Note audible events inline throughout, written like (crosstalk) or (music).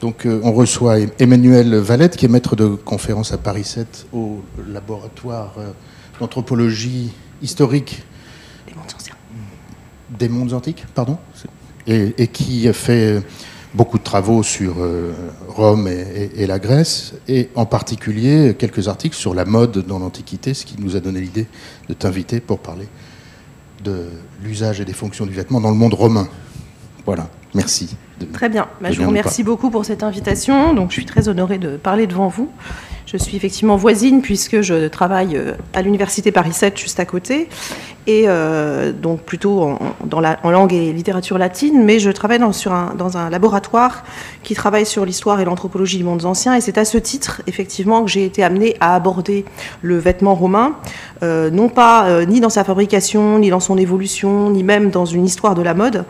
Donc on reçoit Emmanuel Valette, qui est maître de conférence à Paris 7 au laboratoire d'anthropologie historique des mondes anciens. Des mondes antiques, pardon et, et, qui fait beaucoup de travaux sur Rome et, et, la Grèce, et en particulier quelques articles sur la mode dans l'Antiquité, ce qui nous a donné l'idée de t'inviter pour parler de l'usage et des fonctions du vêtement dans le monde romain. Voilà, merci. Très bien, bah, je vous remercie beaucoup pour cette invitation. Donc, je suis très honorée de parler devant vous. Je suis effectivement voisine puisque je travaille euh, à l'université Paris 7 juste à côté et euh, donc plutôt en, dans la, en langue et littérature latine, mais je travaille dans, sur un, dans un laboratoire qui travaille sur l'histoire et l'anthropologie du monde ancien, et c'est à ce titre, effectivement, que j'ai été amenée à aborder le vêtement romain, euh, non pas euh, ni dans sa fabrication, ni dans son évolution, ni même dans une histoire de la mode,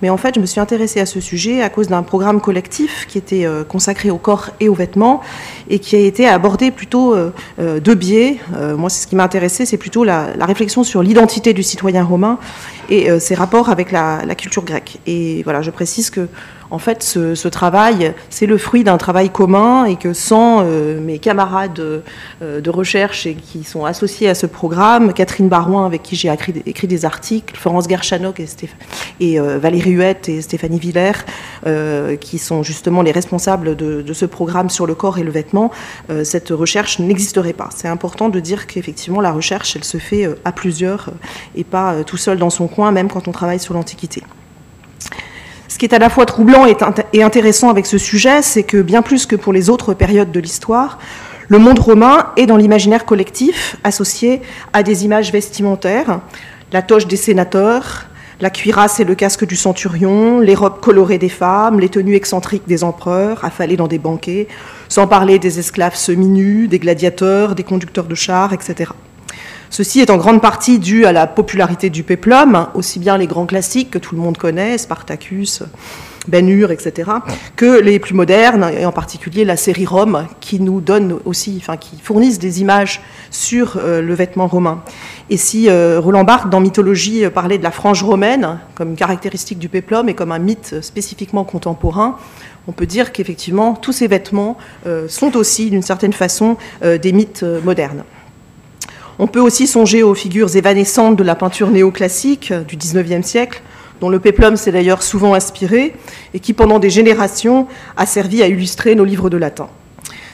mais en fait, je me suis intéressée à ce sujet à cause d'un programme collectif qui était euh, consacré au corps et aux vêtements, et qui a été abordé plutôt euh, euh, de biais. moi, ce qui m'a intéressé, c'est plutôt la réflexion sur l'identité du citoyen romain et euh, ses rapports avec la, culture grecque. Et voilà, je précise que en fait, ce, travail, c'est le fruit d'un travail commun et que sans euh, mes camarades euh, de recherche et qui sont associés à ce programme, Catherine Barouin, avec qui j'ai écrit, des articles, Florence Gerchanok et, Valérie Huette et Stéphanie Villers, qui sont justement les responsables de, de, ce programme sur le corps et le vêtement, cette recherche n'existerait pas. C'est important de dire qu'effectivement, la recherche, elle se fait à plusieurs et pas tout seul dans son coin, même quand on travaille sur l'Antiquité. Ce qui est à la fois troublant et intéressant avec ce sujet, c'est que bien plus que pour les autres périodes de l'histoire, le monde romain est dans l'imaginaire collectif associé à des images vestimentaires, la toge des sénateurs, la cuirasse et le casque du centurion, les robes colorées des femmes, les tenues excentriques des empereurs, affalés dans des banquets, sans parler des esclaves semi-nus, des gladiateurs, des conducteurs de chars, etc. Ceci est en grande partie dû à la popularité du péplum, aussi bien les grands classiques que tout le monde connaît, Spartacus, Ben Hur, etc., que les plus modernes, et en particulier la série Rome, qui nous donne aussi, qui fournissent des images sur euh, le vêtement romain. Et si euh, Roland Barthes, dans Mythologie, parlait de la frange romaine comme caractéristique du péplum et comme un mythe spécifiquement contemporain, on peut dire qu'effectivement, tous ces vêtements euh, sont aussi, d'une certaine façon, euh, des mythes modernes. On peut aussi songer aux figures évanescentes de la peinture néoclassique du XIXe siècle, dont le péplum s'est d'ailleurs souvent inspiré, et qui pendant des générations a servi à illustrer nos livres de latin.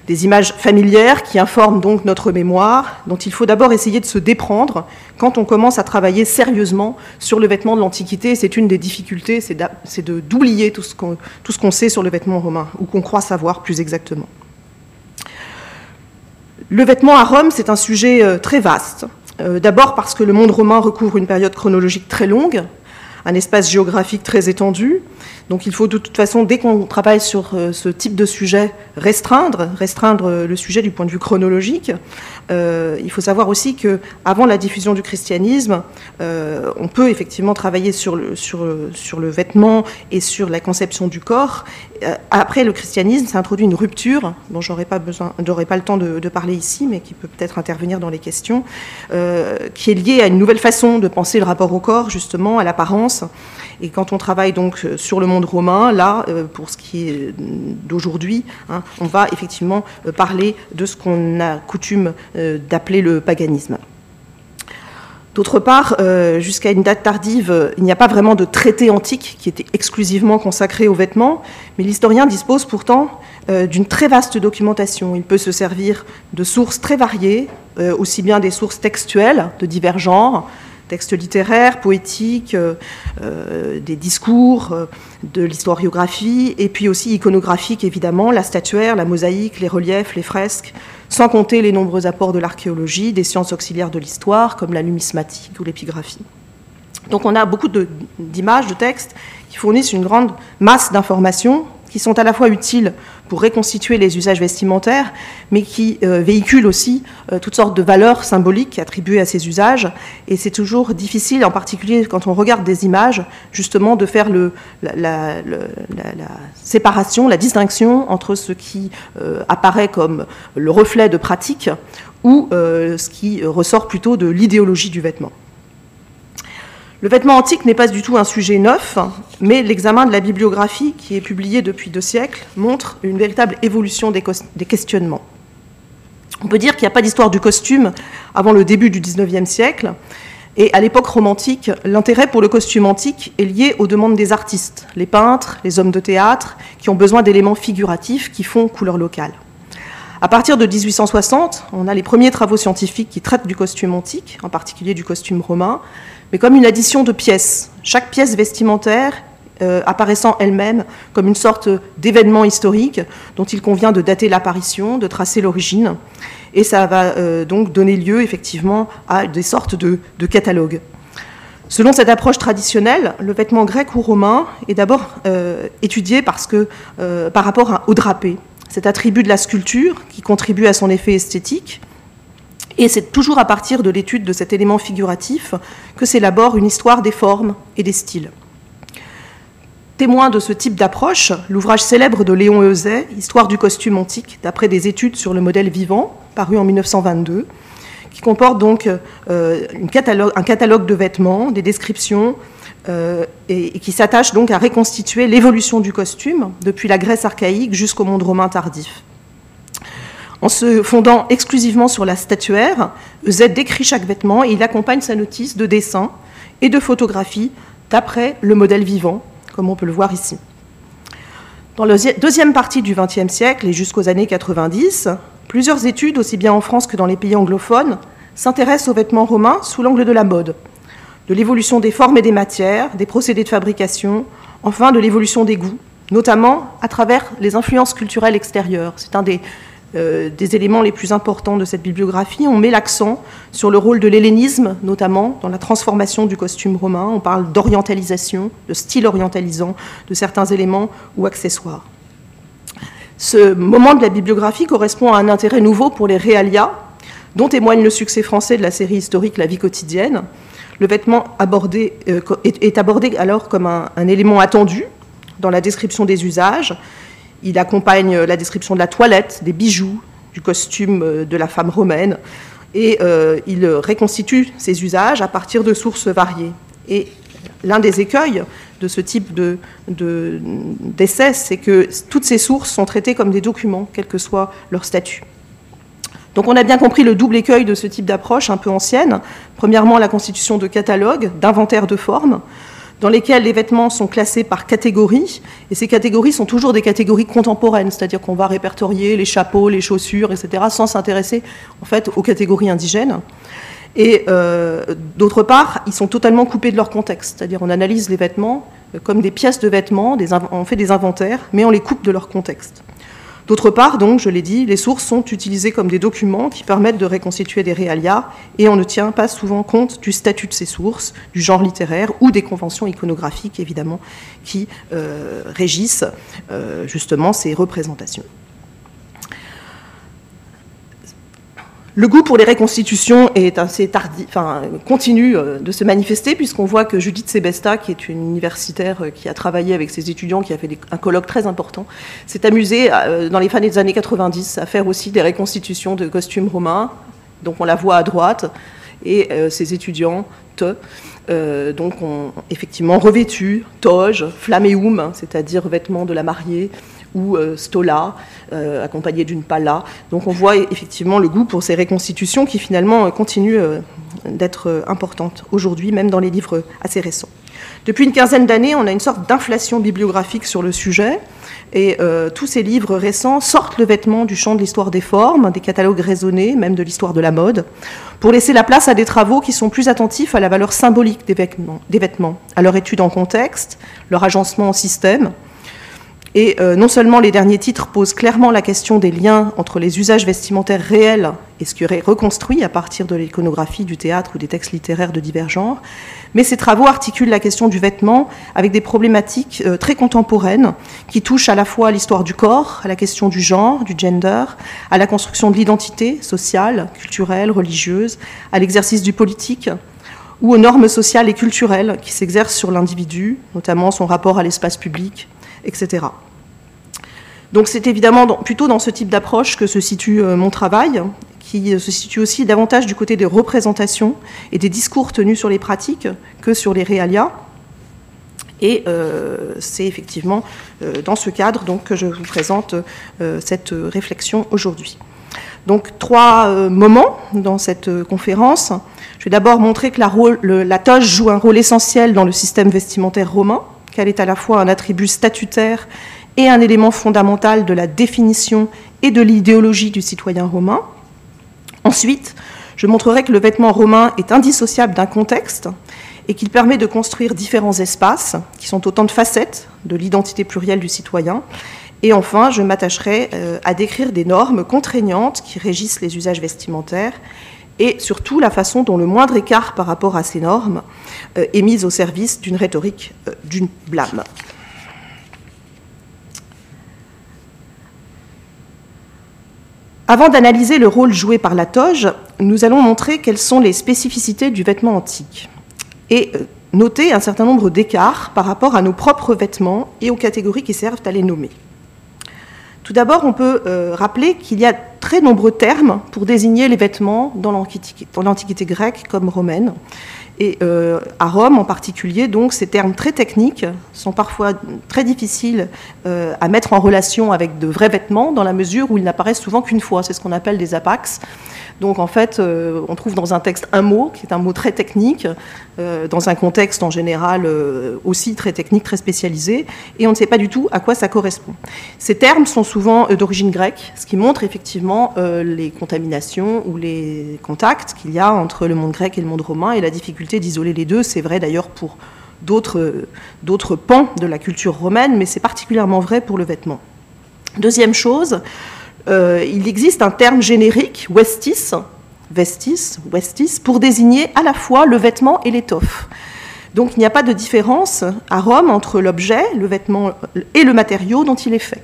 Des images familières qui informent donc notre mémoire, dont il faut d'abord essayer de se déprendre quand on commence à travailler sérieusement sur le vêtement de l'Antiquité. C'est une des difficultés, c'est d'oublier tout ce qu'on qu sait sur le vêtement romain, ou qu'on croit savoir plus exactement. Le vêtement à Rome, c'est un sujet euh, très vaste. Euh, D'abord parce que le monde romain recouvre une période chronologique très longue, un espace géographique très étendu. Donc il faut de toute façon, dès qu'on travaille sur euh, ce type de sujet, restreindre, restreindre le sujet du point de vue chronologique. Euh, il faut savoir aussi que avant la diffusion du christianisme, euh, on peut effectivement travailler sur le, vêtement et sur la conception du corps. Euh, après le christianisme, ça introduit une rupture dont j'aurais pas besoin, j'aurais pas le temps de, parler ici, mais qui peut peut-être intervenir dans les questions, euh, qui est liée à une nouvelle façon de penser le rapport au corps, justement, à l'apparence. Et quand on travaille donc sur le monde romain, là, euh, pour ce qui est d'aujourd'hui, hein, on va effectivement parler de ce qu'on a coutume euh, d'appeler le paganisme. D'autre part, euh, jusqu'à une date tardive, il n'y a pas vraiment de traité antique qui était exclusivement consacré aux vêtements, mais l'historien dispose pourtant euh, d'une très vaste documentation. Il peut se servir de sources très variées, euh, aussi bien des sources textuelles de divers genres, textes littéraires, poétiques, euh, des discours, euh, de l'historiographie, et puis aussi iconographique évidemment, la statuaire, la mosaïque, les reliefs, les fresques, sans compter les nombreux apports de l'archéologie, des sciences auxiliaires de l'histoire, comme la numismatique ou l'épigraphie. Donc on a beaucoup d'images, de textes qui fournissent une grande masse d'informations qui sont à la fois utiles pour reconstituer les usages vestimentaires, mais qui euh, véhiculent aussi euh, toutes sortes de valeurs symboliques attribuées à ces usages. Et c'est toujours difficile, en particulier quand on regarde des images, justement de faire la, séparation, la distinction entre ce qui euh, apparaît comme le reflet de pratique ou ce qui ressort plutôt de l'idéologie du vêtement. Le vêtement antique n'est pas du tout un sujet neuf, mais l'examen de la bibliographie, qui est publié depuis deux siècles, montre une véritable évolution des, questionnements. On peut dire qu'il n'y a pas d'histoire du costume avant le début du XIXe siècle, et à l'époque romantique, l'intérêt pour le costume antique est lié aux demandes des artistes, les peintres, les hommes de théâtre, qui ont besoin d'éléments figuratifs qui font couleur locale. À partir de 1860, on a les premiers travaux scientifiques qui traitent du costume antique, en particulier du costume romain, mais comme une addition de pièces. Chaque pièce vestimentaire euh, apparaissant elle-même comme une sorte d'événement historique dont il convient de dater l'apparition, de tracer l'origine. Et ça va euh, donc donner lieu effectivement à des sortes de, catalogues. Selon cette approche traditionnelle, le vêtement grec ou romain est d'abord euh, étudié parce que, par rapport au drapé, cet attribut de la sculpture qui contribue à son effet esthétique, et c'est toujours à partir de l'étude de cet élément figuratif que s'élabore une histoire des formes et des styles. Témoin de ce type d'approche, l'ouvrage célèbre de Léon Euzet, Histoire du costume antique, d'après des études sur le modèle vivant, paru en 1922, qui comporte donc euh, un catalogue de vêtements, des descriptions, euh, et, qui s'attache donc à reconstituer l'évolution du costume depuis la Grèce archaïque jusqu'au monde romain tardif. En se fondant exclusivement sur la statuaire, Z décrit chaque vêtement et il accompagne sa notice de dessin et de photographie d'après le modèle vivant, comme on peut le voir ici. Dans la deuxième partie du XXe siècle et jusqu'aux années 90, plusieurs études, aussi bien en France que dans les pays anglophones, s'intéressent aux vêtements romains sous l'angle de la mode, de l'évolution des formes et des matières, des procédés de fabrication, enfin de l'évolution des goûts, notamment à travers les influences culturelles extérieures. C'est un des euh, des éléments les plus importants de cette bibliographie. On met l'accent sur le rôle de l'hellénisme, notamment dans la transformation du costume romain. On parle d'orientalisation, de style orientalisant de certains éléments ou accessoires. Ce moment de la bibliographie correspond à un intérêt nouveau pour les réalia, dont témoigne le succès français de la série historique La vie quotidienne. Le vêtement euh, est, abordé alors comme un élément attendu dans la description des usages, il accompagne la description de la toilette, des bijoux, du costume euh, de la femme romaine, et euh, il reconstitue ses usages à partir de sources variées. Et l'un des écueils de ce type d'essai, de, c'est que toutes ces sources sont traitées comme des documents, quel que soit leur statut. Donc on a bien compris le double écueil de ce type d'approche un peu ancienne. Premièrement, la constitution de catalogues, d'inventaires de formes, dans lesquels les vêtements sont classés par catégories, et ces catégories sont toujours des catégories contemporaines, c'est-à-dire qu'on va répertorier les chapeaux, les chaussures, etc., sans s'intéresser en fait aux catégories indigènes. Et euh, d'autre part, ils sont totalement coupés de leur contexte, c'est-à-dire on analyse les vêtements comme des pièces de vêtements, on fait des inventaires, mais on les coupe de leur contexte. D'autre part, donc, je l'ai dit, les sources sont utilisées comme des documents qui permettent de reconstituer des réalia et on ne tient pas souvent compte du statut de ces sources, du genre littéraire ou des conventions iconographiques, évidemment, qui euh, régissent euh, justement ces représentations. Le goût pour les reconstitutions est assez enfin, continue euh, de se manifester, puisqu'on voit que Judith Sebesta, qui est une universitaire euh, qui a travaillé avec ses étudiants, qui a fait un colloque très important, s'est amusée euh, dans les fins des années 90 à faire aussi des reconstitutions de costumes romains. Donc on la voit à droite, et ses étudiants, donc ont effectivement revêtu toge, flameum, c'est-à-dire vêtements de la mariée, ou euh, stola, euh, accompagné d'une pala. Donc on voit effectivement le goût pour ces reconstitutions qui finalement euh, continuent d'être importantes aujourd'hui, même dans les livres assez récents. Depuis une quinzaine d'années, on a une sorte d'inflation bibliographique sur le sujet, et tous ces livres récents sortent le vêtement du champ de l'histoire des formes, des catalogues raisonnés, même de l'histoire de la mode, pour laisser la place à des travaux qui sont plus attentifs à la valeur symbolique des vêtements à leur étude en contexte, leur agencement en système, et euh, non seulement les derniers titres posent clairement la question des liens entre les usages vestimentaires réels et ce qui aurait reconstruit à partir de l'iconographie, du théâtre ou des textes littéraires de divers genres, mais ces travaux articulent la question du vêtement avec des problématiques euh, très contemporaines qui touchent à la fois à l'histoire du corps, à la question du genre, du gender, à la construction de l'identité sociale, culturelle, religieuse, à l'exercice du politique ou aux normes sociales et culturelles qui s'exercent sur l'individu, notamment son rapport à l'espace public, etc. Donc c'est évidemment plutôt dans ce type d'approche que se situe euh, mon travail, qui se situe aussi davantage du côté des représentations et des discours tenus sur les pratiques que sur les réalia. Et euh, c'est effectivement euh, dans ce cadre donc, que je vous présente euh, cette réflexion aujourd'hui. Donc trois moments dans cette conférence. Je vais d'abord montrer que la, la, toge joue un rôle essentiel dans le système vestimentaire romain, qu'elle est à la fois un attribut statutaire et un élément fondamental de la définition et de l'idéologie du citoyen romain. Ensuite, je montrerai que le vêtement romain est indissociable d'un contexte et qu'il permet de construire différents espaces qui sont autant de facettes de l'identité plurielle du citoyen. Et enfin, je m'attacherai euh, à décrire des normes contraignantes qui régissent les usages vestimentaires et surtout la façon dont le moindre écart par rapport à ces normes euh, est mis au service d'une rhétorique euh, d'une blâme. Avant d'analyser le rôle joué par la toge, nous allons montrer quelles sont les spécificités du vêtement antique et euh, noter un certain nombre d'écarts par rapport à nos propres vêtements et aux catégories qui servent à les nommer. Tout d'abord, on peut euh, rappeler qu'il y a très nombreux termes pour désigner les vêtements dans l'Antiquité grecque comme romaine. Et euh, à Rome en particulier, donc, ces termes très techniques sont parfois très difficiles à mettre en relation avec de vrais vêtements, dans la mesure où ils n'apparaissent souvent qu'une fois. C'est ce qu'on appelle des apax. Donc en fait, euh, on trouve dans un texte un mot, qui est un mot très technique, euh, dans un contexte en général euh, aussi très technique, très spécialisé, et on ne sait pas du tout à quoi ça correspond. Ces termes sont souvent d'origine grecque, ce qui montre effectivement les contaminations ou les contacts qu'il y a entre le monde grec et le monde romain, et la difficulté d'isoler les deux. C'est vrai d'ailleurs pour d'autres pans de la culture romaine, mais c'est particulièrement vrai pour le vêtement. Deuxième chose, euh, il existe un terme générique, westis, vestis, westis, pour désigner à la fois le vêtement et l'étoffe. Donc il n'y a pas de différence à Rome entre l'objet, le vêtement et le matériau dont il est fait.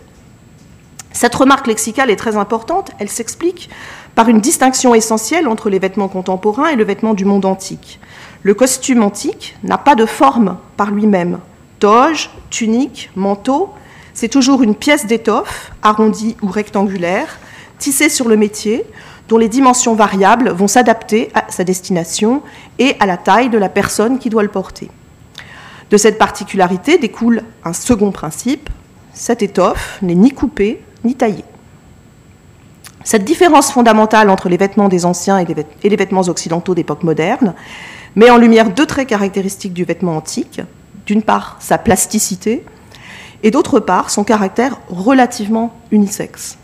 Cette remarque lexicale est très importante, elle s'explique par une distinction essentielle entre les vêtements contemporains et le vêtement du monde antique. Le costume antique n'a pas de forme par lui-même. Toge, tunique, manteau c'est toujours une pièce d'étoffe, arrondie ou rectangulaire, tissée sur le métier, dont les dimensions variables vont s'adapter à sa destination et à la taille de la personne qui doit le porter. De cette particularité découle un second principe, cette étoffe n'est ni coupée ni taillée. Cette différence fondamentale entre les vêtements des anciens et les vêtements occidentaux d'époque moderne met en lumière deux traits caractéristiques du vêtement antique. D'une part, sa plasticité, et d'autre part son caractère relativement unisexe.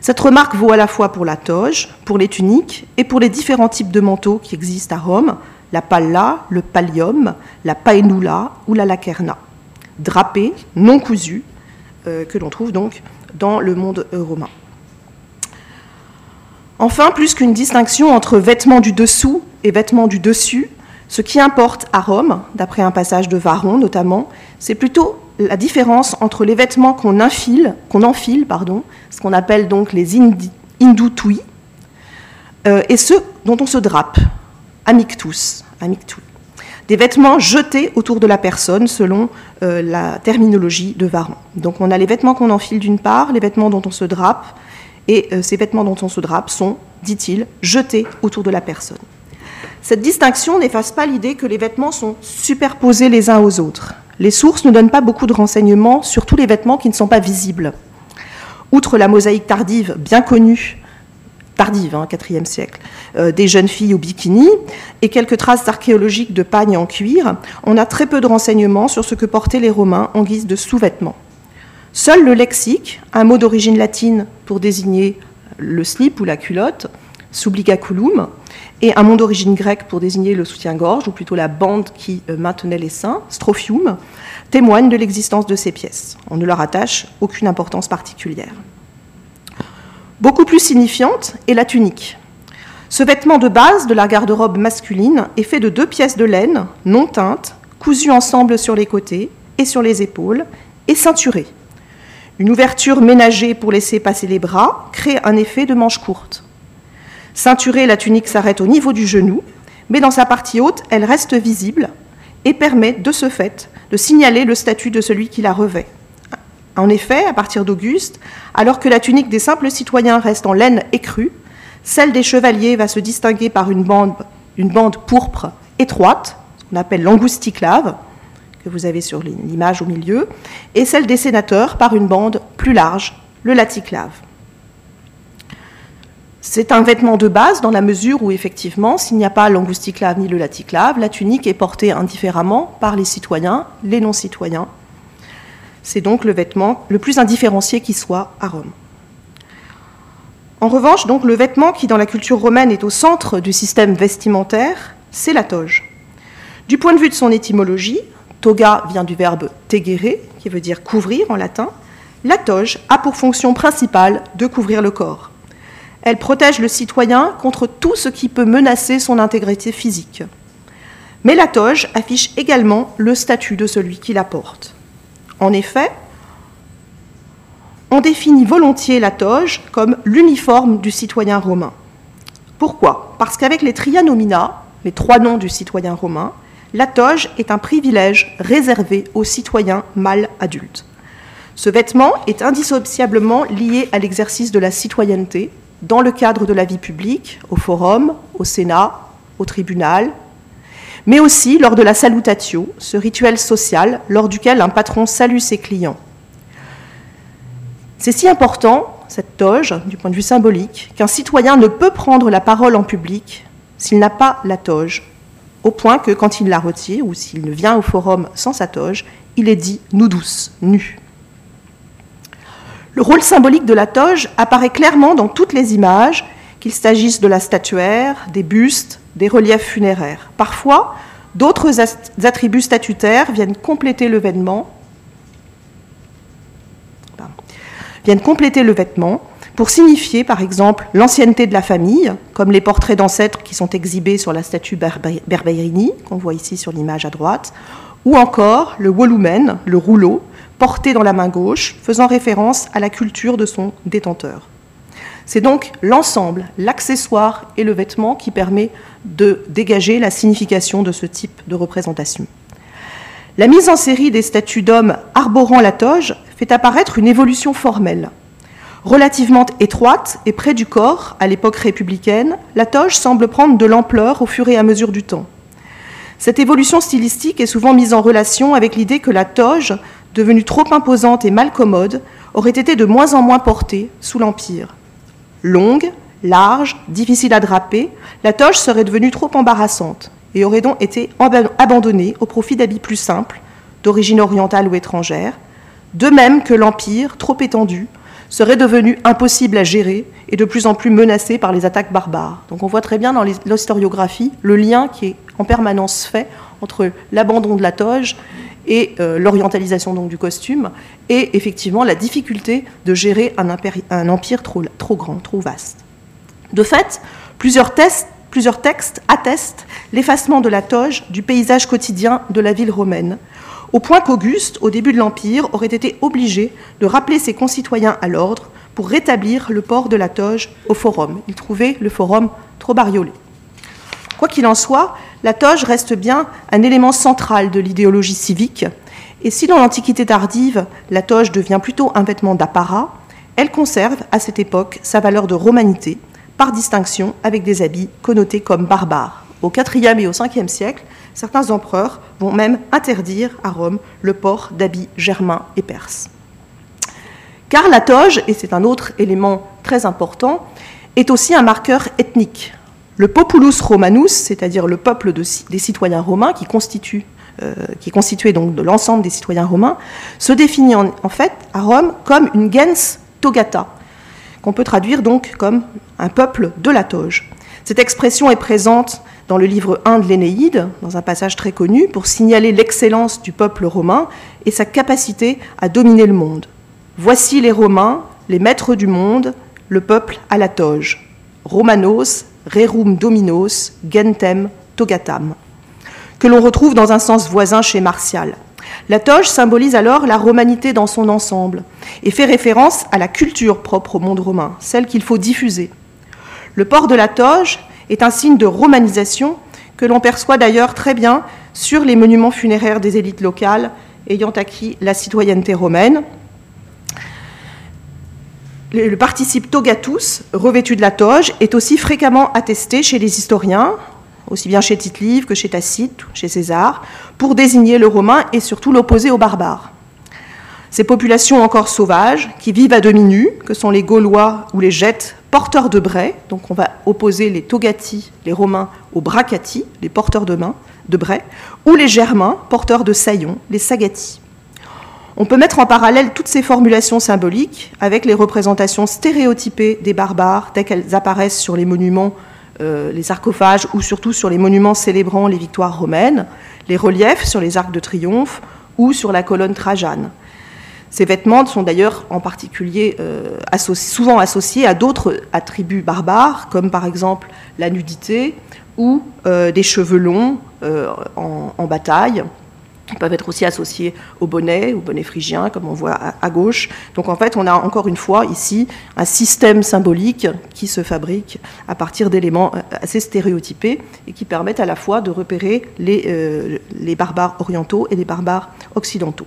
Cette remarque vaut à la fois pour la toge, pour les tuniques et pour les différents types de manteaux qui existent à Rome, la palla, le pallium, la paenula ou la lacerna, drapés, non cousus, euh, que l'on trouve donc dans le monde romain. Enfin, plus qu'une distinction entre vêtements du dessous et vêtements du dessus, ce qui importe à Rome, d'après un passage de Varon notamment, c'est plutôt la différence entre les vêtements qu'on enfile, ce qu'on appelle donc les indutui, euh, et ceux dont on se drape, amictus. Des vêtements jetés autour de la personne selon euh, la terminologie de Varan. Donc on a les vêtements qu'on enfile d'une part, les vêtements dont on se drape, et euh, ces vêtements dont on se drape sont, dit-il, jetés autour de la personne. Cette distinction n'efface pas l'idée que les vêtements sont superposés les uns aux autres les sources ne donnent pas beaucoup de renseignements sur tous les vêtements qui ne sont pas visibles. Outre la mosaïque tardive, bien connue, tardive, hein, 4e siècle, euh, des jeunes filles au bikini et quelques traces archéologiques de pagnes en cuir, on a très peu de renseignements sur ce que portaient les Romains en guise de sous-vêtements. Seul le lexique, un mot d'origine latine pour désigner le slip ou la culotte, subligaculum, et un mot d'origine grecque pour désigner le soutien-gorge, ou plutôt la bande qui euh, maintenait les seins, strophium, témoignent de l'existence de ces pièces. On ne leur attache aucune importance particulière. Beaucoup plus signifiante est la tunique. Ce vêtement de base de la garde-robe masculine est fait de deux pièces de laine non teintes, cousues ensemble sur les côtés et sur les épaules, et ceinturées. Une ouverture ménagée pour laisser passer les bras crée un effet de manche courte. Ceinturée, la tunique s'arrête au niveau du genou, mais dans sa partie haute, elle reste visible et permet de ce fait de signaler le statut de celui qui la revêt. En effet, à partir d'Auguste, alors que la tunique des simples citoyens reste en laine écrue, Celle des chevaliers va se distinguer par une bande, une bande pourpre étroite, qu'on appelle l'angousticlave, que vous avez sur l'image au milieu, et celle des sénateurs par une bande plus large, le laticlave. C'est un vêtement de base dans la mesure où, effectivement, s'il n'y a pas l'angousticlave ni le laticlave, la tunique est portée indifféremment par les citoyens, les non-citoyens. C'est donc le vêtement le plus indifférencié qui soit à Rome. En revanche, donc, le vêtement qui, dans la culture romaine, est au centre du système vestimentaire, c'est la toge. Du point de vue de son étymologie, toga vient du verbe tegere, qui veut dire couvrir en latin. La toge a pour fonction principale de couvrir le corps. Elle protège le citoyen contre tout ce qui peut menacer son intégrité physique. Mais la toge affiche également le statut de celui qui la porte. En effet, on définit volontiers la toge comme l'uniforme du citoyen romain. Pourquoi? Parce qu'avec les trianomina, les trois noms du citoyen romain, la toge est un privilège réservé aux citoyens mâles adultes. Ce vêtement est indissociablement lié à l'exercice de la citoyenneté dans le cadre de la vie publique, au forum, au Sénat, au tribunal, mais aussi lors de la salutatio, ce rituel social lors duquel un patron salue ses clients. C'est si important, cette toge, du point de vue symbolique, qu'un citoyen ne peut prendre la parole en public s'il n'a pas la toge, au point que quand il la retire ou s'il ne vient au forum sans sa toge, il est dit nous douce, nu. Le rôle symbolique de la toge apparaît clairement dans toutes les images, qu'il s'agisse de la statuaire, des bustes, des reliefs funéraires. Parfois, d'autres attributs statutaires viennent compléter le vêtement viennent compléter le vêtement pour signifier, par exemple, l'ancienneté de la famille, comme les portraits d'ancêtres qui sont exhibés sur la statue Berbeirini, qu'on voit ici sur l'image à droite, ou encore le volumen, le rouleau, porté dans la main gauche, faisant référence à la culture de son détenteur. C'est donc l'ensemble, l'accessoire et le vêtement qui permet de dégager la signification de ce type de représentation. La mise en série des statues d'hommes arborant la toge fait apparaître une évolution formelle. Relativement étroite et près du corps, à l'époque républicaine, la toge semble prendre de l'ampleur au fur et à mesure du temps. Cette évolution stylistique est souvent mise en relation avec l'idée que la toge, devenue trop imposante et mal commode, aurait été de moins en moins portée sous l'Empire. Longue, large, difficile à draper, la toge serait devenue trop embarrassante et aurait donc été abandonnée au profit d'habits plus simples, d'origine orientale ou étrangère, de même que l'Empire, trop étendu, serait devenu impossible à gérer et de plus en plus menacé par les attaques barbares. Donc on voit très bien dans l'historiographie le lien qui est en permanence fait entre l'abandon de la toge et euh, l'orientalisation donc du costume, et effectivement la difficulté de gérer un, empire trop, grand, trop vaste. De fait, plusieurs textes attestent l'effacement de la toge du paysage quotidien de la ville romaine, au point qu'Auguste, au début de l'Empire, aurait été obligé de rappeler ses concitoyens à l'ordre pour rétablir le port de la toge au forum. Il trouvait le forum trop bariolé. Quoi qu'il en soit, la toge reste bien un élément central de l'idéologie civique, et si dans l'Antiquité tardive, la toge devient plutôt un vêtement d'apparat, elle conserve à cette époque sa valeur de romanité, par distinction avec des habits connotés comme barbares. Au IVe et au Ve siècle, certains empereurs vont même interdire à Rome le port d'habits germains et perses. Car la toge, et c'est un autre élément très important, est aussi un marqueur ethnique. Le populus romanus, c'est-à-dire le peuple des citoyens romains euh, qui est constitué donc de l'ensemble des citoyens romains, se définit en, en, fait à Rome comme une gens togata, qu'on peut traduire donc comme un peuple de la toge. Cette expression est présente dans le livre 1 de l'Énéide, dans un passage très connu, pour signaler l'excellence du peuple romain et sa capacité à dominer le monde. Voici les Romains, les maîtres du monde, le peuple à la toge. Romanos, rerum dominos, gentem, togatam. Que l'on retrouve dans un sens voisin chez Martial. La toge symbolise alors la romanité dans son ensemble et fait référence à la culture propre au monde romain, celle qu'il faut diffuser. Le port de la toge est un signe de romanisation que l'on perçoit d'ailleurs très bien sur les monuments funéraires des élites locales ayant acquis la citoyenneté romaine. Le participe togatus, revêtu de la toge, est aussi fréquemment attesté chez les historiens, aussi bien chez Tite-Live que chez Tacite, chez César, pour désigner le romain et surtout l'opposer aux barbares. Ces populations encore sauvages, qui vivent à demi nus, que sont les Gaulois ou les Gettes, porteurs de brais, donc on va opposer les Togati, les Romains, aux Bracati, les porteurs de main, de brais, ou les Germains, porteurs de saillons, les Sagati. On peut mettre en parallèle toutes ces formulations symboliques avec les représentations stéréotypées des barbares dès qu'elles apparaissent sur les monuments, euh, les sarcophages ou surtout sur les monuments célébrant les victoires romaines, les reliefs sur les arcs de triomphe ou sur la colonne trajane. Ces vêtements sont d'ailleurs en particulier euh, souvent associés à d'autres attributs barbares, comme par exemple la nudité ou euh, des cheveux longs en bataille, ils peuvent être aussi associés au bonnet, au bonnet phrygien, comme on voit à, gauche. Donc en fait, on a encore une fois ici un système symbolique qui se fabrique à partir d'éléments euh, assez stéréotypés et qui permettent à la fois de repérer les, euh, les barbares orientaux et les barbares occidentaux.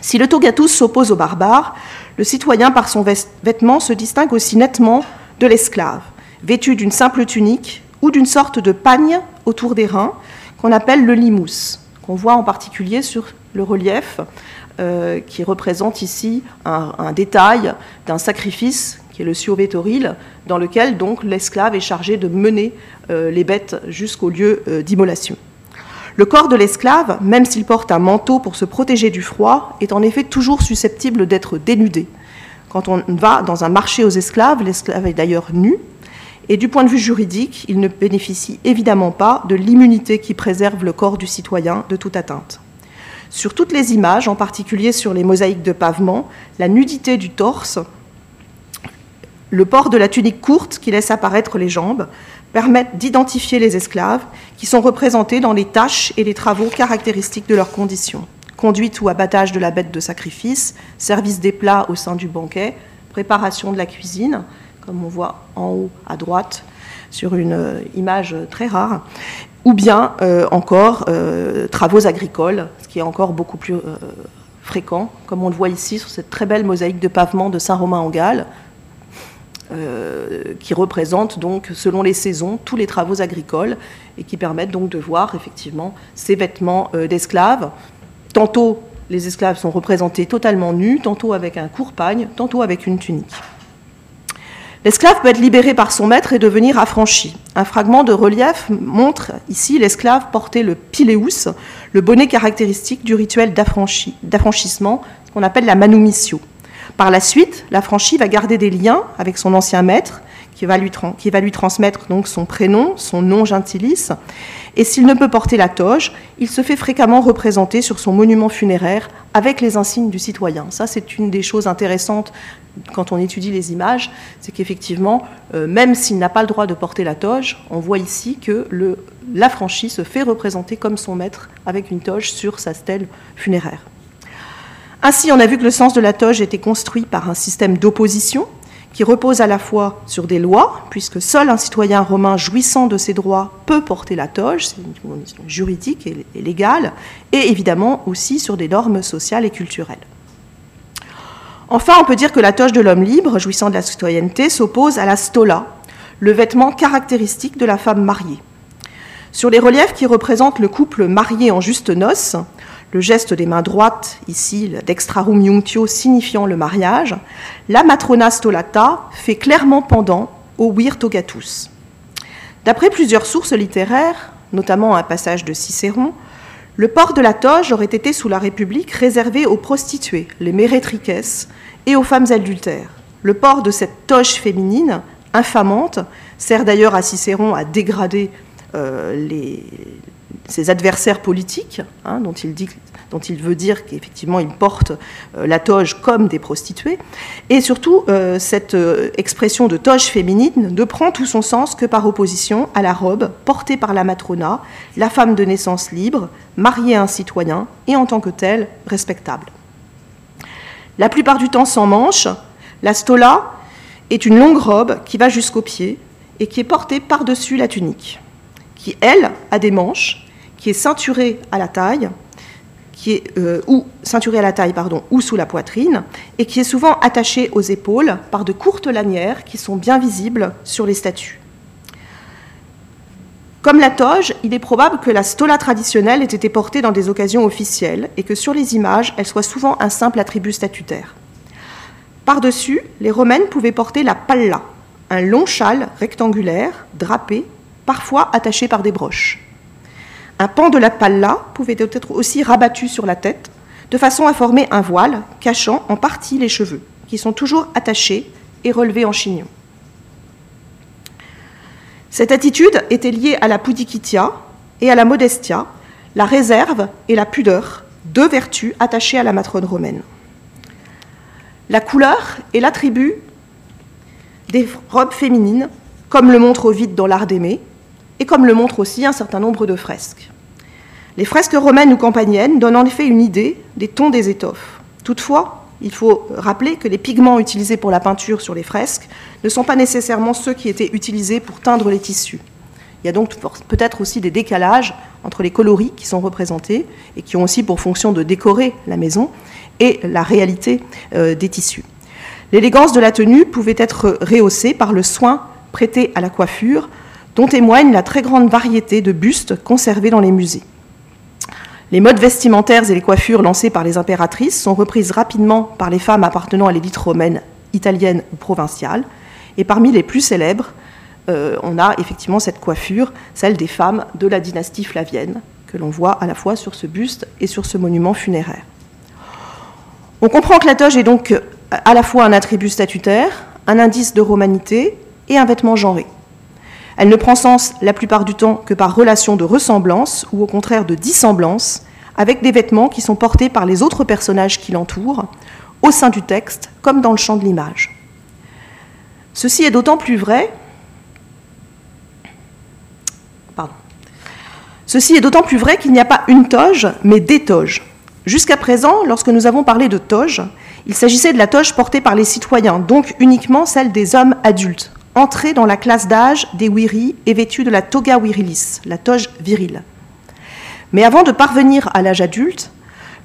Si le togatus s'oppose aux barbares, le citoyen, par son vêtement, se distingue aussi nettement de l'esclave, vêtu d'une simple tunique ou d'une sorte de pagne autour des reins qu'on appelle le limous. On voit en particulier sur le relief euh, qui représente ici un, détail d'un sacrifice qui est le siovetoril, dans lequel donc l'esclave est chargé de mener euh, les bêtes jusqu'au lieu euh, d'immolation. Le corps de l'esclave, même s'il porte un manteau pour se protéger du froid, est en effet toujours susceptible d'être dénudé. Quand on va dans un marché aux esclaves, l'esclave est d'ailleurs nu, et du point de vue juridique, il ne bénéficie évidemment pas de l'immunité qui préserve le corps du citoyen de toute atteinte. Sur toutes les images, en particulier sur les mosaïques de pavement, la nudité du torse, le port de la tunique courte qui laisse apparaître les jambes, permettent d'identifier les esclaves qui sont représentés dans les tâches et les travaux caractéristiques de leurs conditions. Conduite ou abattage de la bête de sacrifice, service des plats au sein du banquet, préparation de la cuisine, comme on voit en haut à droite sur une euh, image très rare, ou bien euh, encore euh, travaux agricoles, ce qui est encore beaucoup plus fréquent, comme on le voit ici sur cette très belle mosaïque de pavement de Saint-Romain-en-Galles, qui représente donc, selon les saisons, tous les travaux agricoles et qui permettent donc de voir effectivement ces vêtements d'esclaves. Tantôt, les esclaves sont représentés totalement nus, tantôt avec un court pagne, tantôt avec une tunique. L'esclave peut être libéré par son maître et devenir affranchi. Un fragment de relief montre ici l'esclave porter le pileus, le bonnet caractéristique du rituel d'affranchissement, ce qu'on appelle la manumissio. Par la suite, l'affranchi va garder des liens avec son ancien maître, qui va lui, transmettre donc son prénom, son nom gentilis, et s'il ne peut porter la toge, il se fait fréquemment représenter sur son monument funéraire avec les insignes du citoyen. Ça, c'est une des choses intéressantes quand on étudie les images, c'est qu'effectivement, euh, même s'il n'a pas le droit de porter la toge, on voit ici que l'affranchi se fait représenter comme son maître avec une toge sur sa stèle funéraire. Ainsi, on a vu que le sens de la toge était construit par un système d'opposition qui repose à la fois sur des lois, puisque seul un citoyen romain jouissant de ses droits peut porter la toge, c'est une condition juridique et légale, et évidemment aussi sur des normes sociales et culturelles. Enfin, on peut dire que la toge de l'homme libre, jouissant de la citoyenneté, s'oppose à la stola, le vêtement caractéristique de la femme mariée. Sur les reliefs qui représentent le couple marié en juste noces, le geste des mains droites, ici dextrarum iunctio signifiant le mariage, la matrona stolata fait clairement pendant au virtogatus. D'après plusieurs sources littéraires, notamment un passage de Cicéron, le port de la toge aurait été sous la République réservé aux prostituées, les mérétriques, et aux femmes adultères. Le port de cette toge féminine, infamante, sert d'ailleurs à Cicéron à dégrader euh, ses adversaires politiques, hein, dont, il veut dire qu'effectivement ils portent euh, la toge comme des prostituées. Et surtout, euh, cette expression de toge féminine ne prend tout son sens que par opposition à la robe portée par la matrona, la femme de naissance libre, mariée à un citoyen et en tant que telle respectable. La plupart du temps sans manches, la stola est une longue robe qui va jusqu'aux pieds et qui est portée par-dessus la tunique, qui, elle, a des manches, qui est ceinturée à la taille, euh, ou ou sous la poitrine, et qui est souvent attaché aux épaules par de courtes lanières qui sont bien visibles sur les statues. Comme la toge, il est probable que la stola traditionnelle ait été portée dans des occasions officielles et que sur les images, elle soit souvent un simple attribut statutaire. Par-dessus, les Romaines pouvaient porter la palla, un long châle rectangulaire, drapé, parfois attaché par des broches. Un pan de la palla pouvait être aussi rabattu sur la tête, de façon à former un voile cachant en partie les cheveux, qui sont toujours attachés et relevés en chignon. Cette attitude était liée à la pudikitia et à la modestia, la réserve et la pudeur, deux vertus attachées à la matrone romaine. La couleur est l'attribut des robes féminines, comme le montre Ovide dans l'art d'aimer, et comme le montre aussi un certain nombre de fresques. Les fresques romaines ou campaniennes donnent en effet une idée des tons des étoffes. Toutefois, il faut rappeler que les pigments utilisés pour la peinture sur les fresques ne sont pas nécessairement ceux qui étaient utilisés pour teindre les tissus. Il y a donc peut-être aussi des décalages entre les coloris qui sont représentés et qui ont aussi pour fonction de décorer la maison et la réalité euh, des tissus. L'élégance de la tenue pouvait être rehaussée par le soin prêté à la coiffure, dont témoigne la très grande variété de bustes conservés dans les musées. Les modes vestimentaires et les coiffures lancées par les impératrices sont reprises rapidement par les femmes appartenant à l'élite romaine, italienne ou provinciale. Et parmi les plus célèbres, euh, on a effectivement cette coiffure, celle des femmes de la dynastie flavienne, que l'on voit à la fois sur ce buste et sur ce monument funéraire. On comprend que la toge est donc à la fois un attribut statutaire, un indice de romanité et un vêtement genré. Elle ne prend sens la plupart du temps que par relation de ressemblance ou au contraire de dissemblance avec des vêtements qui sont portés par les autres personnages qui l'entourent, au sein du texte comme dans le champ de l'image. Ceci est d'autant plus vrai Ceci est d'autant plus vrai qu'il n'y a pas une toge, mais des toges. Jusqu'à présent, lorsque nous avons parlé de toge, il s'agissait de la toge portée par les citoyens, donc uniquement celle des hommes adultes, entré dans la classe d'âge des wiri et vêtu de la toga wirilis, la toge virile. Mais avant de parvenir à l'âge adulte,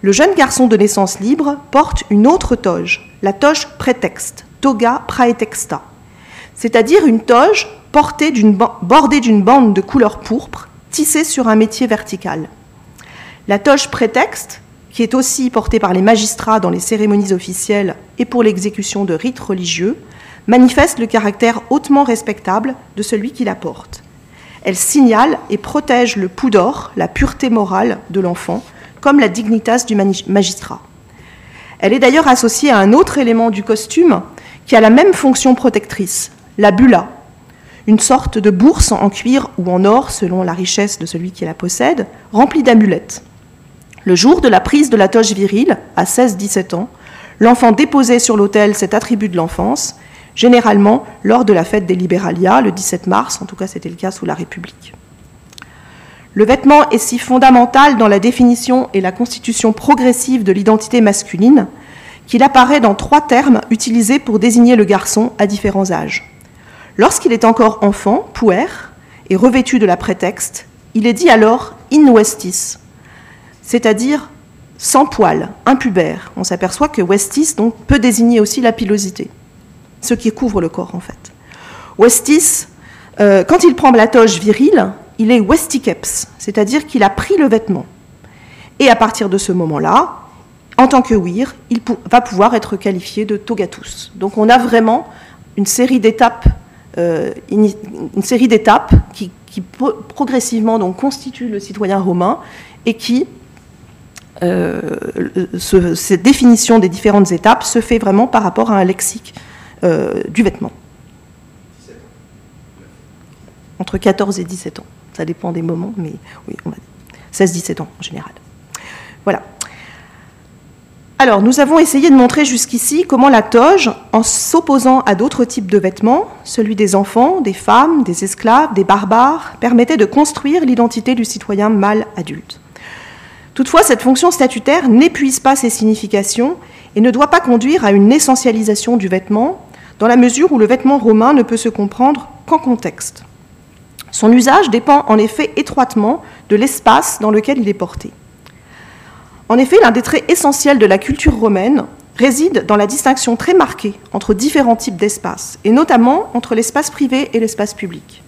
le jeune garçon de naissance libre porte une autre toge, la toge prétexte, toga praetexta, c'est-à-dire une toge bordée d'une bande de couleur pourpre tissée sur un métier vertical. La toge prétexte, qui est aussi portée par les magistrats dans les cérémonies officielles et pour l'exécution de rites religieux, manifeste le caractère hautement respectable de celui qui la porte. Elle signale et protège le d'or, la pureté morale de l'enfant, comme la dignitas du magistrat. Elle est d'ailleurs associée à un autre élément du costume qui a la même fonction protectrice, la bulla, une sorte de bourse en cuir ou en or selon la richesse de celui qui la possède, remplie d'amulettes. Le jour de la prise de la toge virile, à 16-17 ans, l'enfant déposait sur l'autel cet attribut de l'enfance généralement lors de la fête des Liberalia, le 17 mars, en tout cas c'était le cas sous la République. Le vêtement est si fondamental dans la définition et la constitution progressive de l'identité masculine qu'il apparaît dans trois termes utilisés pour désigner le garçon à différents âges. Lorsqu'il est encore enfant, puer, et revêtu de la prétexte, il est dit alors in westis, c'est-à-dire sans poil, impubère. On s'aperçoit que westis peut désigner aussi la pilosité ce qui couvre le corps en fait. Westis, euh, quand il prend la toge virile, il est westikeps, c'est-à-dire qu'il a pris le vêtement. Et à partir de ce moment-là, en tant que wir, il va pouvoir être qualifié de togatus. Donc on a vraiment une série d'étapes, euh, une, série d'étapes qui, progressivement donc constituent le citoyen romain et qui euh, cette définition des différentes étapes se fait vraiment par rapport à un lexique euh, du vêtement. Entre 14 et 17 ans. Ça dépend des moments, mais oui, on va 16-17 ans en général. Voilà. Alors, nous avons essayé de montrer jusqu'ici comment la toge, en s'opposant à d'autres types de vêtements, celui des enfants, des femmes, des esclaves, des barbares, permettait de construire l'identité du citoyen mâle adulte. Toutefois, cette fonction statutaire n'épuise pas ses significations et ne doit pas conduire à une essentialisation du vêtement, dans la mesure où le vêtement romain ne peut se comprendre qu'en contexte. Son usage dépend en effet étroitement de l'espace dans lequel il est porté. En effet, l'un des traits essentiels de la culture romaine réside dans la distinction très marquée entre différents types d'espaces, et notamment entre l'espace privé et l'espace public.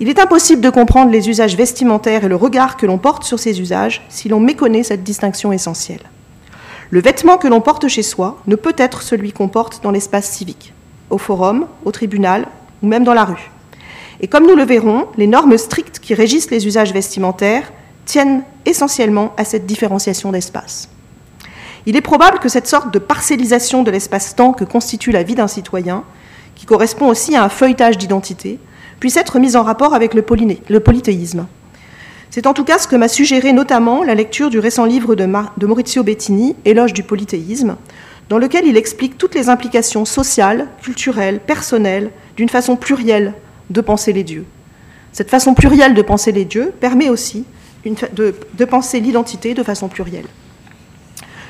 Il est impossible de comprendre les usages vestimentaires et le regard que l'on porte sur ces usages si l'on méconnaît cette distinction essentielle. Le vêtement que l'on porte chez soi ne peut être celui qu'on porte dans l'espace civique, au forum, au tribunal ou même dans la rue. Et comme nous le verrons, les normes strictes qui régissent les usages vestimentaires tiennent essentiellement à cette différenciation d'espace. Il est probable que cette sorte de parcellisation de l'espace-temps que constitue la vie d'un citoyen, qui correspond aussi à un feuilletage d'identité, puisse être mise en rapport avec le, polythéisme. C'est en tout cas ce que m'a suggéré notamment la lecture du récent livre de Maurizio Bettini, Éloge du polythéisme, dans lequel il explique toutes les implications sociales, culturelles, personnelles, d'une façon plurielle de penser les dieux. Cette façon plurielle de penser les dieux permet aussi de, penser l'identité de façon plurielle.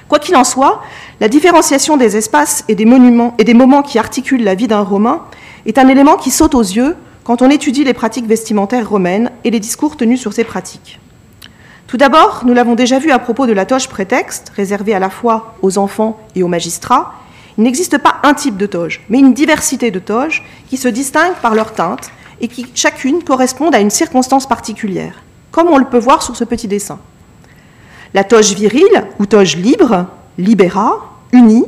Quoi qu'il en soit, la différenciation des espaces et des moments qui articulent la vie d'un Romain est un élément qui saute aux yeux quand on étudie les pratiques vestimentaires romaines et les discours tenus sur ces pratiques. Tout d'abord, nous l'avons déjà vu à propos de la toge prétexte, réservée à la fois aux enfants et aux magistrats, il n'existe pas un type de toge, mais une diversité de toges qui se distinguent par leur teinte et qui chacune correspondent à une circonstance particulière comme on le peut voir sur ce petit dessin. La toge virile ou toge libre, libera, unie,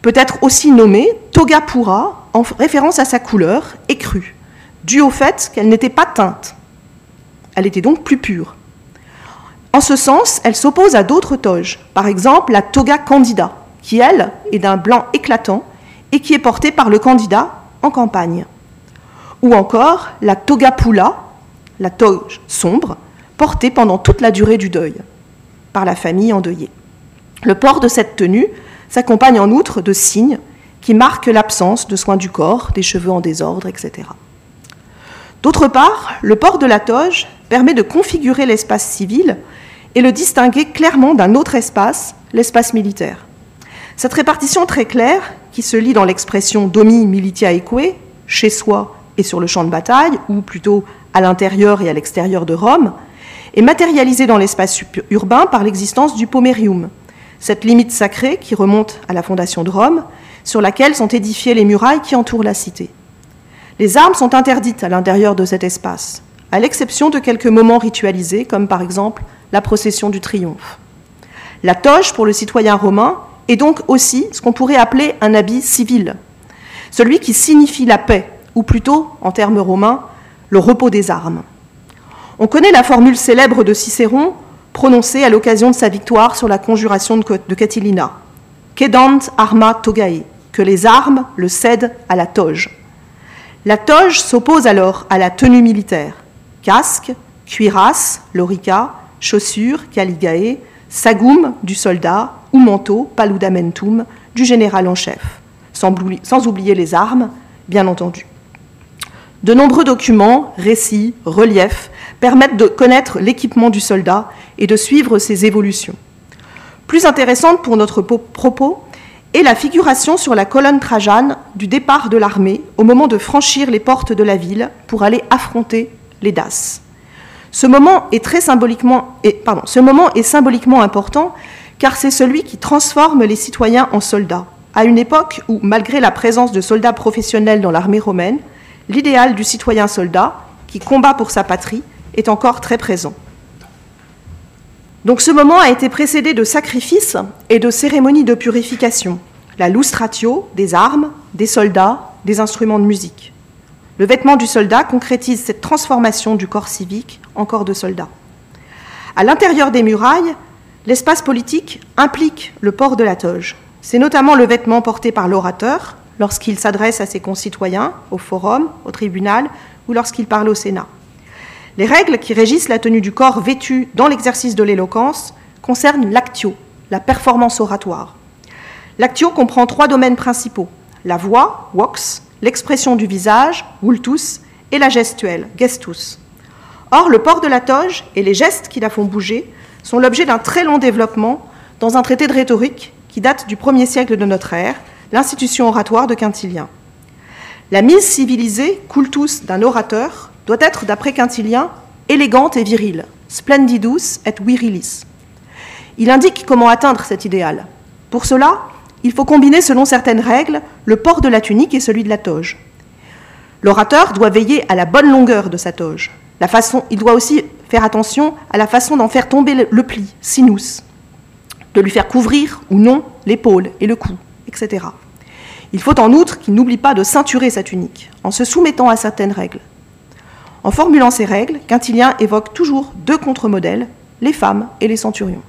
peut être aussi nommée toga pura en référence à sa couleur écrue, due au fait qu'elle n'était pas teinte. Elle était donc plus pure. En ce sens, elle s'oppose à d'autres toges, par exemple la toga candida, qui elle est d'un blanc éclatant et qui est portée par le candidat en campagne. Ou encore la toga pula, la toge sombre, portée pendant toute la durée du deuil par la famille endeuillée. Le port de cette tenue s'accompagne en outre de signes qui marquent l'absence de soins du corps, des cheveux en désordre, etc. D'autre part, le port de la toge permet de configurer l'espace civil et le distinguer clairement d'un autre espace, l'espace militaire. Cette répartition très claire, qui se lit dans l'expression domi militia eque, chez soi et sur le champ de bataille, ou plutôt à l'intérieur et à l'extérieur de Rome, est matérialisée dans l'espace urbain par l'existence du pomerium, cette limite sacrée qui remonte à la fondation de Rome, sur laquelle sont édifiées les murailles qui entourent la cité. Les armes sont interdites à l'intérieur de cet espace, à l'exception de quelques moments ritualisés, comme par exemple la procession du triomphe. La toge, pour le citoyen romain, est donc aussi ce qu'on pourrait appeler un habit civil, celui qui signifie la paix, ou plutôt, en termes romains, le repos des armes. On connaît la formule célèbre de Cicéron prononcée à l'occasion de sa victoire sur la conjuration de Catilina. Quedant arma togae, que les armes le cèdent à la toge. La toge s'oppose alors à la tenue militaire. Casque, cuirasse, lorica, chaussures, caligae, sagum du soldat ou manteau, paludamentum, du général en chef, sans oublier les armes, bien entendu. De nombreux documents, récits, reliefs permettent de connaître l'équipement du soldat et de suivre ses évolutions. Plus intéressante pour notre propos est la figuration sur la colonne trajane du départ de l'armée au moment de franchir les portes de la ville pour aller affronter les Daces. Ce moment est, symboliquement, ce moment est symboliquement important car c'est celui qui transforme les citoyens en soldats, à une époque où, malgré la présence de soldats professionnels dans l'armée romaine, l'idéal du citoyen soldat, qui combat pour sa patrie, est encore très présent. Donc ce moment a été précédé de sacrifices et de cérémonies de purification, la lustratio des armes, des soldats, des instruments de musique. Le vêtement du soldat concrétise cette transformation du corps civique en corps de soldat. À l'intérieur des murailles, l'espace politique implique le port de la toge. C'est notamment le vêtement porté par l'orateur lorsqu'il s'adresse à ses concitoyens, au forum, au tribunal ou lorsqu'il parle au Sénat. Les règles qui régissent la tenue du corps vêtu dans l'exercice de l'éloquence concernent l'actio, la performance oratoire. L'actio comprend trois domaines principaux la voix, vox, l'expression du visage, vultus, et la gestuelle, gestus. Or, le port de la toge et les gestes qui la font bouger sont l'objet d'un très long développement dans un traité de rhétorique qui date du 1er siècle de notre ère, l'institution oratoire de Quintilien. La mise civilisée, cultus d'un orateur, doit être, d'après Quintilien, élégante et virile, splendidus et virilis. Il indique comment atteindre cet idéal. Pour cela, il faut combiner selon certaines règles le port de la tunique et celui de la toge. L'orateur doit veiller à la bonne longueur de sa toge. Il doit aussi faire attention à la façon d'en faire tomber le pli, sinus, de lui faire couvrir ou non l'épaule et le cou, etc. Il faut en outre qu'il n'oublie pas de ceinturer sa tunique, en se soumettant à certaines règles. En formulant ces règles, Quintilien évoque toujours deux contre-modèles, les femmes et les centurions.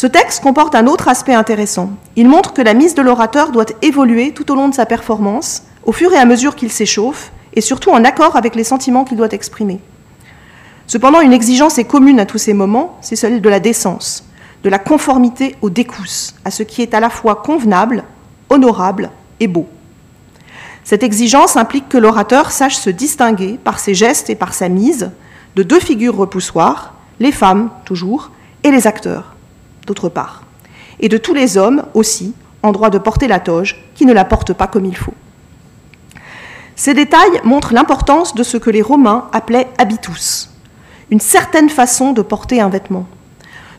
Ce texte comporte un autre aspect intéressant. Il montre que la mise de l'orateur doit évoluer tout au long de sa performance, au fur et à mesure qu'il s'échauffe, et surtout en accord avec les sentiments qu'il doit exprimer. Cependant, une exigence est commune à tous ces moments, c'est celle de la décence, de la conformité au décousse, à ce qui est à la fois convenable, honorable et beau. Cette exigence implique que l'orateur sache se distinguer par ses gestes et par sa mise de deux figures repoussoires, les femmes toujours, et les acteurs, d'autre part, et de tous les hommes aussi, en droit de porter la toge, qui ne la portent pas comme il faut. Ces détails montrent l'importance de ce que les Romains appelaient habitus, une certaine façon de porter un vêtement,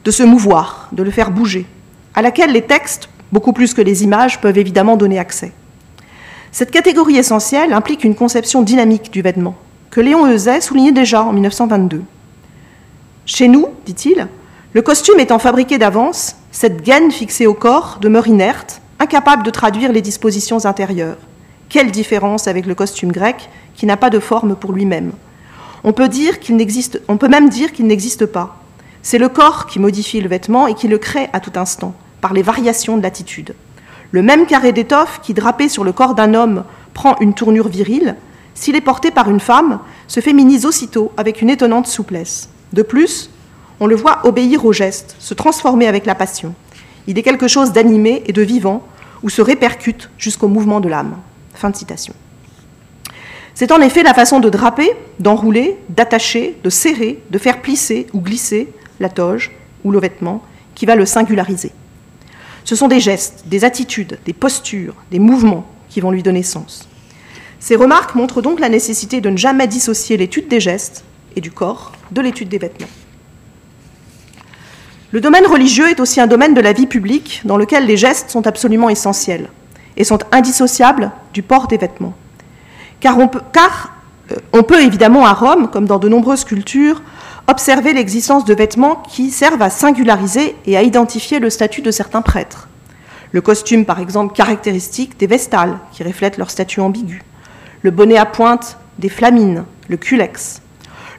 de se mouvoir, de le faire bouger, à laquelle les textes, beaucoup plus que les images, peuvent évidemment donner accès. Cette catégorie essentielle implique une conception dynamique du vêtement, que Léon Euzet soulignait déjà en 1922. Chez nous, dit-il, le costume étant fabriqué d'avance, cette gaine fixée au corps demeure inerte, incapable de traduire les dispositions intérieures. Quelle différence avec le costume grec qui n'a pas de forme pour lui-même? On peut, dire qu'il n'existe, on peut même dire qu'il n'existe pas. C'est le corps qui modifie le vêtement et qui le crée à tout instant, par les variations de l'attitude. Le même carré d'étoffe qui, drapé sur le corps d'un homme, prend une tournure virile, s'il est porté par une femme, se féminise aussitôt avec une étonnante souplesse. De plus, on le voit obéir au geste, se transformer avec la passion. Il est quelque chose d'animé et de vivant, ou se répercute jusqu'au mouvement de l'âme. Fin de citation. C'est en effet la façon de draper, d'enrouler, d'attacher, de serrer, de faire plisser ou glisser la toge ou le vêtement qui va le singulariser. Ce sont des gestes, des attitudes, des postures, des mouvements qui vont lui donner sens. Ces remarques montrent donc la nécessité de ne jamais dissocier l'étude des gestes et du corps de l'étude des vêtements. Le domaine religieux est aussi un domaine de la vie publique dans lequel les gestes sont absolument essentiels et sont indissociables du port des vêtements. Car on peut, car, euh, on peut évidemment à Rome, comme dans de nombreuses cultures, observer l'existence de vêtements qui servent à singulariser et à identifier le statut de certains prêtres. Le costume, par exemple, caractéristique des vestales, qui reflètent leur statut ambigu. Le bonnet à pointe des flamines, le culex.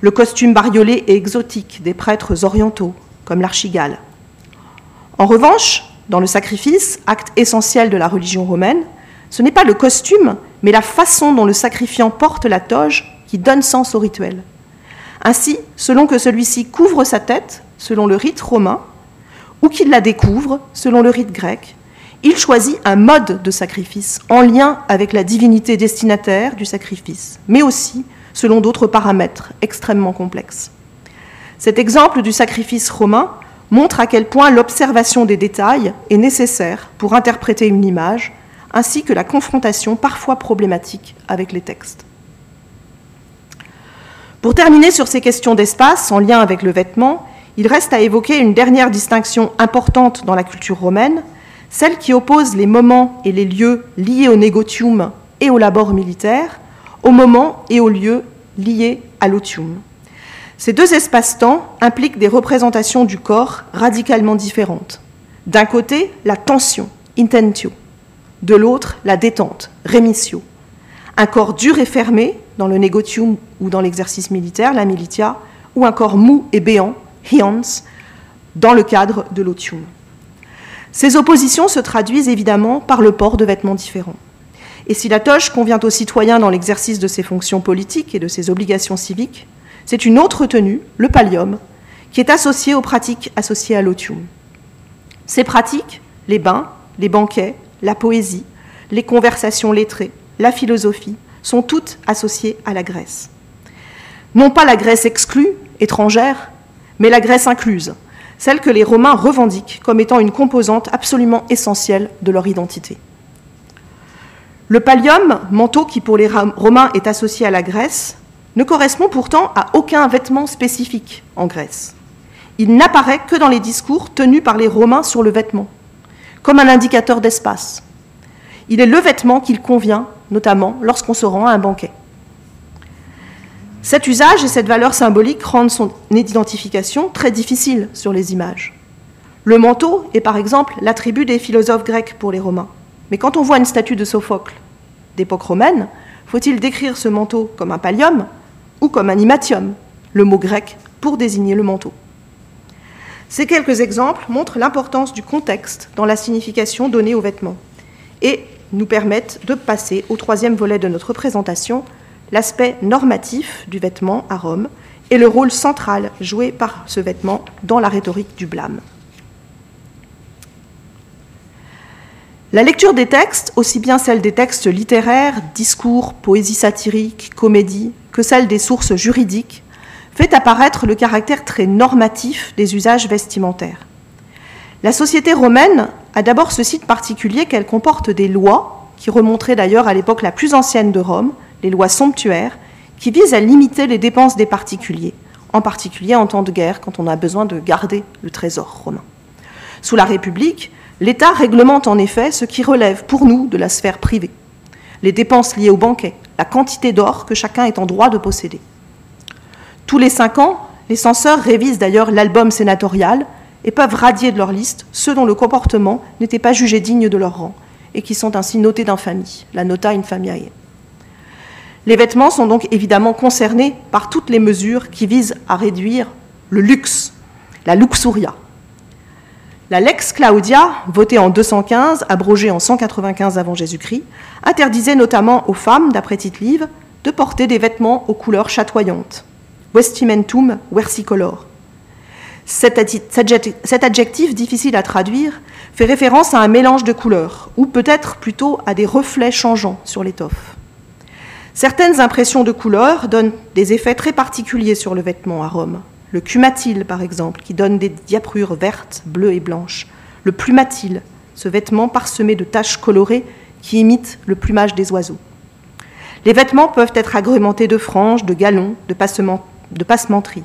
Le costume bariolé et exotique des prêtres orientaux, comme l'archigale. En revanche, dans le sacrifice, acte essentiel de la religion romaine, ce n'est pas le costume, mais la façon dont le sacrifiant porte la toge qui donne sens au rituel. Ainsi, selon que celui-ci couvre sa tête, selon le rite romain, ou qu'il la découvre, selon le rite grec, il choisit un mode de sacrifice en lien avec la divinité destinataire du sacrifice, mais aussi selon d'autres paramètres extrêmement complexes. Cet exemple du sacrifice romain montre à quel point l'observation des détails est nécessaire pour interpréter une image, ainsi que la confrontation parfois problématique avec les textes. Pour terminer sur ces questions d'espace en lien avec le vêtement, il reste à évoquer une dernière distinction importante dans la culture romaine, celle qui oppose les moments et les lieux liés au négotium et au labor militaire, aux moments et aux lieux liés à l'otium. Ces deux espaces-temps impliquent des représentations du corps radicalement différentes. D'un côté, la tension, intentio, de l'autre, la détente, remissio. Un corps dur et fermé, dans le negotium ou dans l'exercice militaire, la militia, ou un corps mou et béant, hians, dans le cadre de l'otium. Ces oppositions se traduisent évidemment par le port de vêtements différents. Et si la toge convient aux citoyens dans l'exercice de ses fonctions politiques et de ses obligations civiques, c'est une autre tenue, le pallium, qui est associée aux pratiques associées à l'otium. Ces pratiques, les bains, les banquets, la poésie, les conversations lettrées, la philosophie, sont toutes associées à la Grèce. Non pas la Grèce exclue, étrangère, mais la Grèce incluse, celle que les Romains revendiquent comme étant une composante absolument essentielle de leur identité. Le pallium, manteau qui pour les Romains est associé à la Grèce, ne correspond pourtant à aucun vêtement spécifique en Grèce. il n'apparaît que dans les discours tenus par les Romains sur le vêtement, comme un indicateur d'espace. Il est le vêtement qu'il convient, notamment lorsqu'on se rend à un banquet. Cet usage et cette valeur symbolique rendent son identification très difficile sur les images. Le manteau est par exemple l'attribut des philosophes grecs pour les Romains. Mais quand on voit une statue de Sophocle d'époque romaine, faut-il décrire ce manteau comme un pallium ou comme un imatium, le mot grec pour désigner le manteau Ces quelques exemples montrent l'importance du contexte dans la signification donnée aux vêtements et nous permettent de passer au troisième volet de notre présentation, l'aspect normatif du vêtement à Rome et le rôle central joué par ce vêtement dans la rhétorique du blâme. La lecture des textes, aussi bien celle des textes littéraires, discours, poésie satirique, comédie, que celle des sources juridiques, fait apparaître le caractère très normatif des usages vestimentaires. La société romaine a d'abord ce site particulier qu'elle comporte des lois, qui remonteraient d'ailleurs à l'époque la plus ancienne de Rome, les lois somptuaires, qui visent à limiter les dépenses des particuliers, en particulier en temps de guerre, quand on a besoin de garder le trésor romain. Sous la République, l'État réglemente en effet ce qui relève pour nous de la sphère privée, les dépenses liées au banquet, la quantité d'or que chacun est en droit de posséder. Tous les cinq ans, les censeurs révisent d'ailleurs l'album sénatorial et peuvent radier de leur liste ceux dont le comportement n'était pas jugé digne de leur rang et qui sont ainsi notés d'infamie, la nota infamiae. Les vêtements sont donc évidemment concernés par toutes les mesures qui visent à réduire le luxe, la luxuria. La Lex Claudia, votée en 215, abrogée en 195 avant Jésus-Christ, interdisait notamment aux femmes, d'après Tite-Live, de porter des vêtements aux couleurs chatoyantes. Vestimentum versicolor. Cet adjectif difficile à traduire fait référence à un mélange de couleurs, ou peut-être plutôt à des reflets changeants sur l'étoffe. Certaines impressions de couleurs donnent des effets très particuliers sur le vêtement à Rome. Le cumatile, par exemple, qui donne des diaprures vertes, bleues et blanches. Le plumatile, ce vêtement parsemé de taches colorées qui imitent le plumage des oiseaux. Les vêtements peuvent être agrémentés de franges, de galons, de, de passementeries.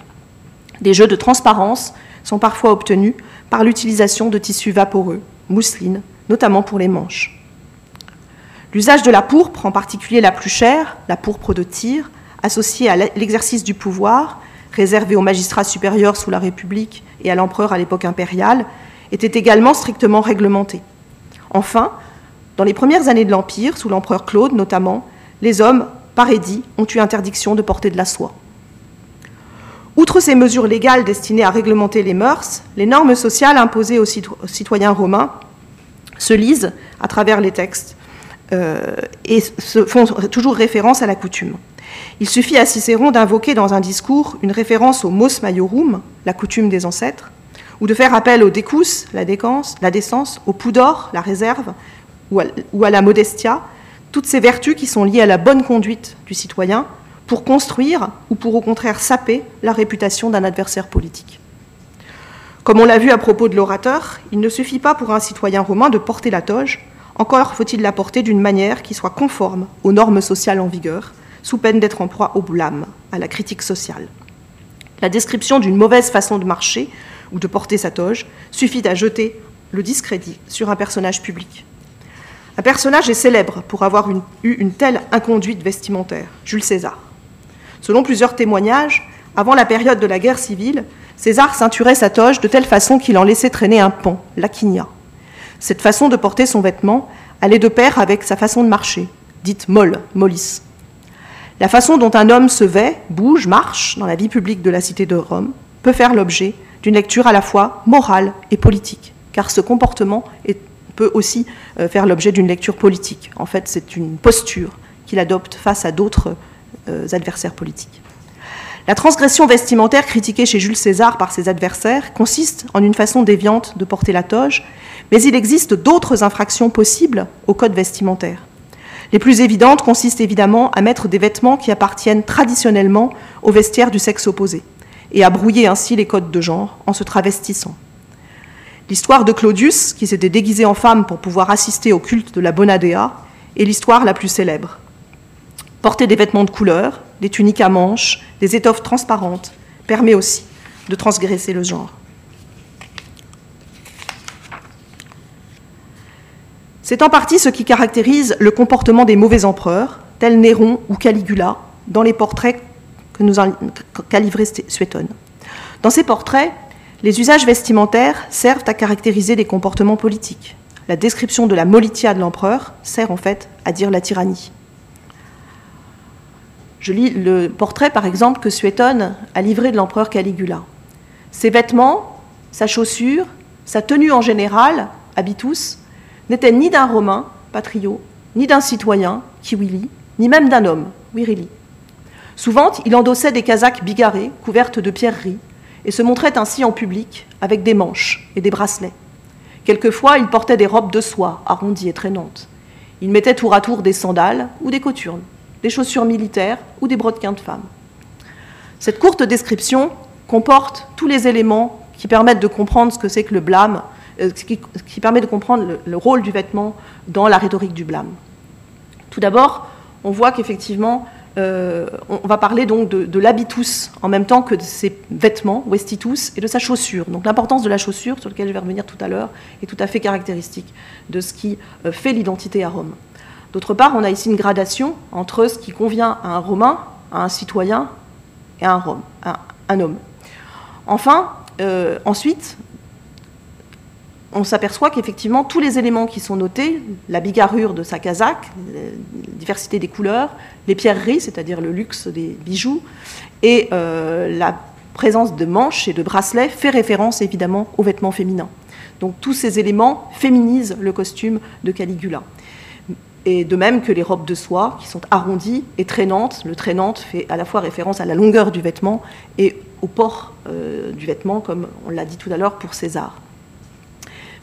Des jeux de transparence sont parfois obtenus par l'utilisation de tissus vaporeux, mousseline, notamment pour les manches. L'usage de la pourpre, en particulier la plus chère, la pourpre de tir, associée à l'exercice du pouvoir, réservée aux magistrats supérieurs sous la République et à l'empereur à l'époque impériale, était également strictement réglementée. Enfin, dans les premières années de l'Empire, sous l'empereur Claude notamment, les hommes, par édit, ont eu interdiction de porter de la soie. Outre ces mesures légales destinées à réglementer les mœurs, les normes sociales imposées aux citoyens romains se lisent à travers les textes euh, et font toujours référence à la coutume. Il suffit à Cicéron d'invoquer dans un discours une référence au mos maiorum, la coutume des ancêtres, ou de faire appel au décus, la, décence, la décence, au pudor, la réserve, ou à, la modestia, toutes ces vertus qui sont liées à la bonne conduite du citoyen pour construire ou pour au contraire saper la réputation d'un adversaire politique. Comme on l'a vu à propos de l'orateur, il ne suffit pas pour un citoyen romain de porter la toge, encore faut-il la porter d'une manière qui soit conforme aux normes sociales en vigueur, sous peine d'être en proie au blâme, à la critique sociale. La description d'une mauvaise façon de marcher ou de porter sa toge suffit à jeter le discrédit sur un personnage public. Un personnage est célèbre pour avoir eu une telle inconduite vestimentaire, Jules César. Selon plusieurs témoignages, avant la période de la guerre civile, César ceinturait sa toge de telle façon qu'il en laissait traîner un pan, l'aquinia. Cette façon de porter son vêtement allait de pair avec sa façon de marcher, dite molle, mollis. La façon dont un homme se vêt, bouge, marche dans la vie publique de la cité de Rome peut faire l'objet d'une lecture à la fois morale et politique, car ce comportement peut aussi euh, faire l'objet d'une lecture politique. En fait, c'est une posture qu'il adopte face à d'autres euh, adversaires politiques. La transgression vestimentaire critiquée chez Jules César par ses adversaires consiste en une façon déviante de porter la toge mais il existe d'autres infractions possibles au code vestimentaire. Les plus évidentes consistent évidemment à mettre des vêtements qui appartiennent traditionnellement au vestiaire du sexe opposé, et à brouiller ainsi les codes de genre en se travestissant. L'histoire de Claudius, qui s'était déguisé en femme pour pouvoir assister au culte de la Bonadea, est l'histoire la plus célèbre. Porter des vêtements de couleur, des tuniques à manches, des étoffes transparentes, permet aussi de transgresser le genre. C'est en partie ce qui caractérise le comportement des mauvais empereurs, tels Néron ou Caligula, dans les portraits que nous qu'a livré Suétone. Dans ces portraits, les usages vestimentaires servent à caractériser des comportements politiques. La description de la molitia de l'empereur sert en fait à dire la tyrannie. Je lis le portrait, par exemple, que Suétone a livré de l'empereur Caligula. Ses vêtements, sa chaussure, sa tenue en général, habitus, n'étaient ni d'un Romain, Patrio, ni d'un citoyen, Kiwili, ni même d'un homme, Wirili. Souvent, il endossait des casaques bigarrées, couvertes de pierreries, et se montrait ainsi en public, avec des manches et des bracelets. Quelquefois, il portait des robes de soie, arrondies et traînantes. Il mettait tour à tour des sandales ou des coturnes, des chaussures militaires ou des brodequins de femmes. Cette courte description comporte tous les éléments qui permettent de comprendre ce que c'est que le blâme, euh, qui, permet de comprendre le, rôle du vêtement dans la rhétorique du blâme. Tout d'abord, on voit qu'effectivement, euh, on va parler donc de, l'habitus en même temps que de ses vêtements, vestitus, et de sa chaussure. Donc l'importance de la chaussure, sur laquelle je vais revenir tout à l'heure, est tout à fait caractéristique de ce qui euh, fait l'identité à Rome. D'autre part, on a ici une gradation entre ce qui convient à un Romain, à un citoyen et à un, homme. Enfin, ensuite, on s'aperçoit qu'effectivement, tous les éléments qui sont notés, la bigarrure de sa casaque, la diversité des couleurs, les pierreries, c'est-à-dire le luxe des bijoux, et euh, la présence de manches et de bracelets fait référence évidemment aux vêtements féminins. Donc tous ces éléments féminisent le costume de Caligula. Et de même que les robes de soie, qui sont arrondies et traînantes. Le traînante fait à la fois référence à la longueur du vêtement et au port euh, du vêtement, comme on l'a dit tout à l'heure pour César.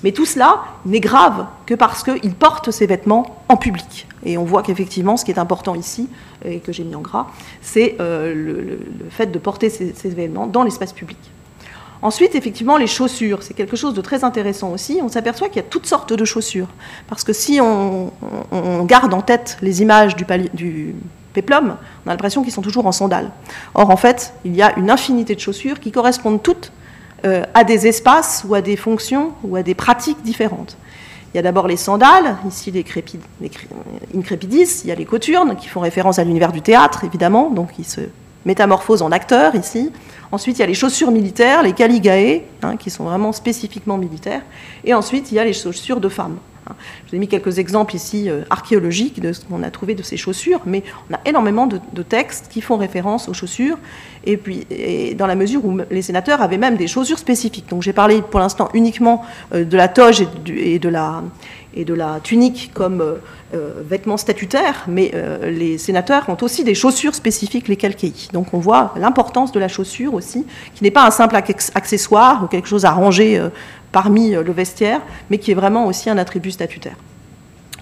Mais tout cela n'est grave que parce qu'il porte ses vêtements en public. Et on voit qu'effectivement, ce qui est important ici, et que j'ai mis en gras, c'est euh, le, fait de porter ces, vêtements dans l'espace public. Ensuite, effectivement, les chaussures, c'est quelque chose de très intéressant aussi. On s'aperçoit qu'il y a toutes sortes de chaussures. Parce que si on, garde en tête les images du, du péplum, on a l'impression qu'ils sont toujours en sandales. Or, en fait, il y a une infinité de chaussures qui correspondent toutes euh, à des espaces ou à des fonctions ou à des pratiques différentes. Il y a d'abord les sandales, ici les, incrépidis, il y a les coturnes qui font référence à l'univers du théâtre, évidemment, donc ils se métamorphosent en acteurs ici. Ensuite, il y a les chaussures militaires, les caligae, hein, qui sont vraiment spécifiquement militaires. Et ensuite, il y a les chaussures de femmes. Je vous ai mis quelques exemples ici euh, archéologiques de ce qu'on a trouvé de ces chaussures, mais on a énormément de, textes qui font référence aux chaussures, et puis dans la mesure où les sénateurs avaient même des chaussures spécifiques. Donc j'ai parlé pour l'instant uniquement euh, de la toge et, de la, et de la tunique comme euh, vêtements statutaires, mais les sénateurs ont aussi des chaussures spécifiques, les calquei. Donc on voit l'importance de la chaussure aussi, qui n'est pas un simple accessoire ou quelque chose à ranger parmi le vestiaire, mais qui est vraiment aussi un attribut statutaire.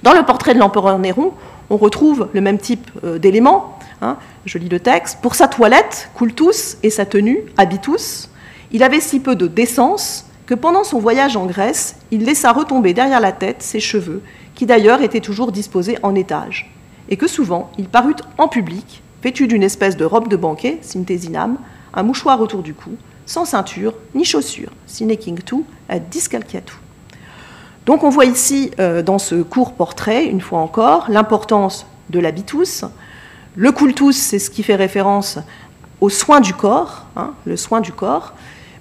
Dans le portrait de l'empereur Néron, on retrouve le même type d'éléments. Hein. je lis le texte. Pour sa toilette, cultus et sa tenue, habitus, il avait si peu de décence que pendant son voyage en Grèce, il laissa retomber derrière la tête ses cheveux, qui d'ailleurs étaient toujours disposés en étage, et que souvent il parut en public, vêtu d'une espèce de robe de banquet, synthesinam, un mouchoir autour du cou, sans ceinture ni chaussures, discalciatu. Donc on voit ici, euh, dans ce court portrait, une fois encore, l'importance de l'habitus. Le cultus, c'est ce qui fait référence au soin du corps, hein, le soin du corps,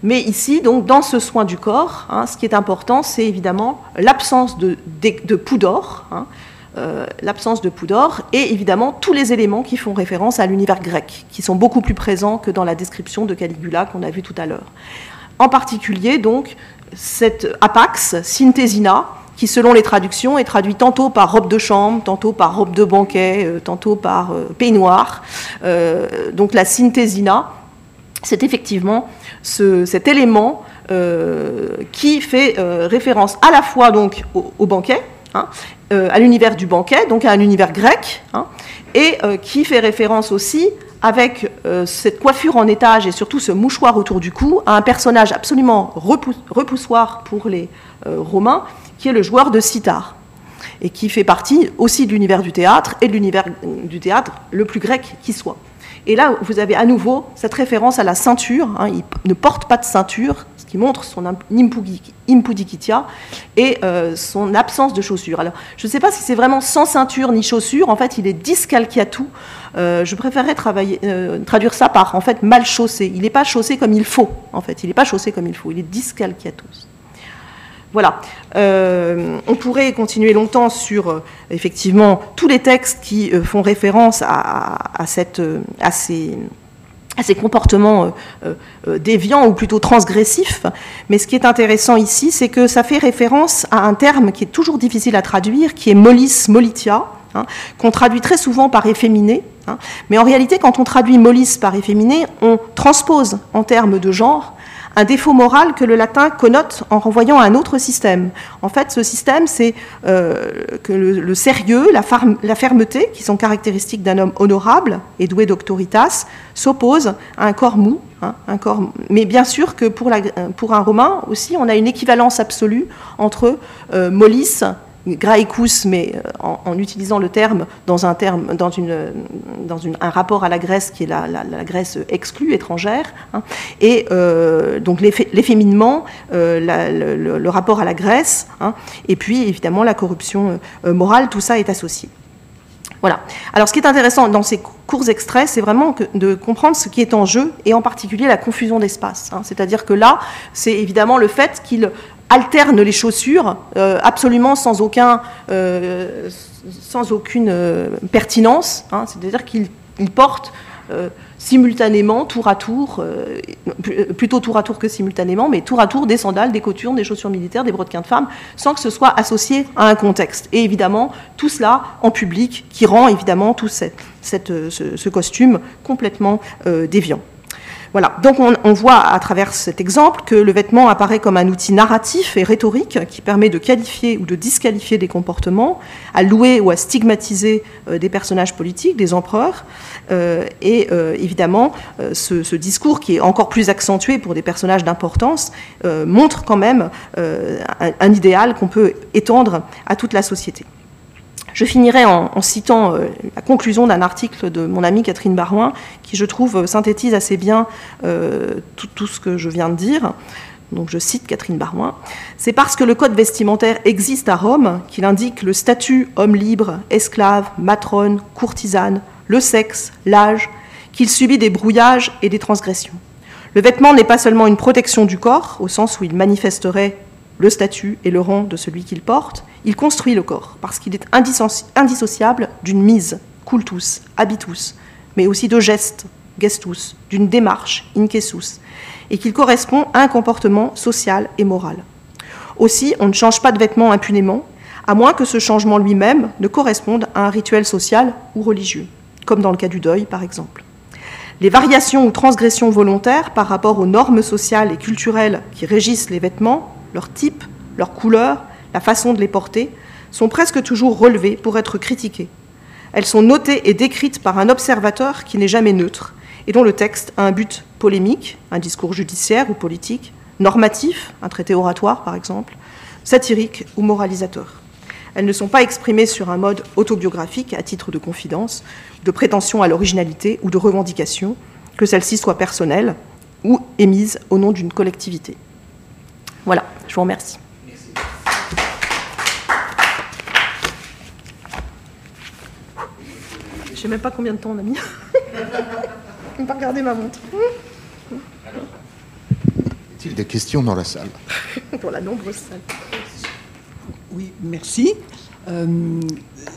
mais ici, donc, dans ce soin du corps, hein, ce qui est important, c'est évidemment l'absence de, de, hein, euh, l'absence de poudre, et évidemment tous les éléments qui font référence à l'univers grec, qui sont beaucoup plus présents que dans la description de Caligula qu'on a vu tout à l'heure. En particulier, donc, cette apax, synthesina, qui selon les traductions est traduit tantôt par robe de chambre, tantôt par robe de banquet, euh, tantôt par euh, peignoir. donc la synthesina, c'est effectivement cet élément qui fait référence à la fois donc au, banquet, hein, euh, à l'univers du banquet, donc à un univers grec, hein, et qui fait référence aussi avec cette coiffure en étage et surtout ce mouchoir autour du cou à un personnage absolument repoussoir pour les Romains, qui est le joueur de sitar et qui fait partie aussi de l'univers du théâtre et de l'univers du théâtre le plus grec qui soit. Et là, vous avez à nouveau cette référence à la ceinture. Hein. il ne porte pas de ceinture, qui montre son impudikitia et euh, son absence de chaussures. Alors, je ne sais pas si c'est vraiment sans ceinture ni chaussures, en fait, il est discalciatou. Euh, je préférerais euh, traduire ça par, en fait, mal chaussé. Il n'est pas chaussé comme il faut, en fait. Il n'est pas chaussé comme il faut, il est discalciatus. Voilà. on pourrait continuer longtemps sur effectivement tous les textes qui font référence à, à, cette, à ces, à ces comportements euh, euh, euh, déviants ou plutôt transgressifs. Mais ce qui est intéressant ici, c'est que ça fait référence à un terme qui est toujours difficile à traduire, qui est mollis molitia, hein, qu'on traduit très souvent par efféminé. Hein. Mais en réalité, quand on traduit mollis par efféminé, on transpose en termes de genre un défaut moral que le latin connote en renvoyant à un autre système. En fait, ce système, c'est euh, que le, sérieux, la, fermeté, qui sont caractéristiques d'un homme honorable et doué d'autoritas, s'oppose à un corps mou. Hein, un corps... Mais bien sûr que pour, un romain aussi, on a une équivalence absolue entre euh, Molis graecus, mais euh, en, utilisant le terme dans un terme, dans, une, dans un rapport à la Grèce qui est la, Grèce exclue, étrangère, hein. et euh, donc l'efféminement, euh, le, rapport à la Grèce, hein. et puis évidemment la corruption morale, tout ça est associé. Voilà. Alors, ce qui est intéressant dans ces courts extraits, c'est vraiment de comprendre ce qui est en jeu, et en particulier la confusion d'espace. Hein. C'est-à-dire que là, c'est évidemment le fait qu'il alterne les chaussures euh, absolument sans, euh, aucune euh, pertinence, hein. c'est-à-dire qu'il porte simultanément, tour à tour, plutôt tour à tour que simultanément, mais tour à tour des sandales, des coturnes, des chaussures militaires, des brodequins de femmes, sans que ce soit associé à un contexte. Et évidemment, tout cela en public, qui rend évidemment tout ce, costume complètement déviant. Voilà. Donc on, voit à travers cet exemple que le vêtement apparaît comme un outil narratif et rhétorique qui permet de qualifier ou de disqualifier des comportements, à louer ou à stigmatiser euh, des personnages politiques, des empereurs. Euh, et euh, évidemment, ce, discours qui est encore plus accentué pour des personnages d'importance montre quand même un idéal qu'on peut étendre à toute la société. Je finirai en, citant euh, la conclusion d'un article de mon amie Catherine Barouin, qui, je trouve, euh, synthétise assez bien euh, tout, ce que je viens de dire. Donc je cite Catherine Barouin. C'est parce que le code vestimentaire existe à Rome qu'il indique le statut homme libre, esclave, matrone, courtisane, le sexe, l'âge, qu'il subit des brouillages et des transgressions. Le vêtement n'est pas seulement une protection du corps, au sens où il manifesterait le statut et le rang de celui qu'il porte, il construit le corps, parce qu'il est indissociable d'une mise, cultus, habitus, mais aussi de gestes, gestus, d'une démarche, incessus, et qu'il correspond à un comportement social et moral. Aussi, on ne change pas de vêtements impunément, à moins que ce changement lui-même ne corresponde à un rituel social ou religieux, comme dans le cas du deuil par exemple. Les variations ou transgressions volontaires par rapport aux normes sociales et culturelles qui régissent les vêtements leur type, leur couleur, la façon de les porter, sont presque toujours relevées pour être critiquées. Elles sont notées et décrites par un observateur qui n'est jamais neutre et dont le texte a un but polémique, un discours judiciaire ou politique, normatif, un traité oratoire par exemple, satirique ou moralisateur. Elles ne sont pas exprimées sur un mode autobiographique à titre de confidence, de prétention à l'originalité ou de revendication, que celle-ci soit personnelle ou émise au nom d'une collectivité. Voilà, je vous remercie. Je ne sais même pas combien de temps on a mis. Je ne pas regarder ma montre. Y a-t-il des questions dans la salle? (laughs) Pour la nombreuse salle. Oui, merci. Euh,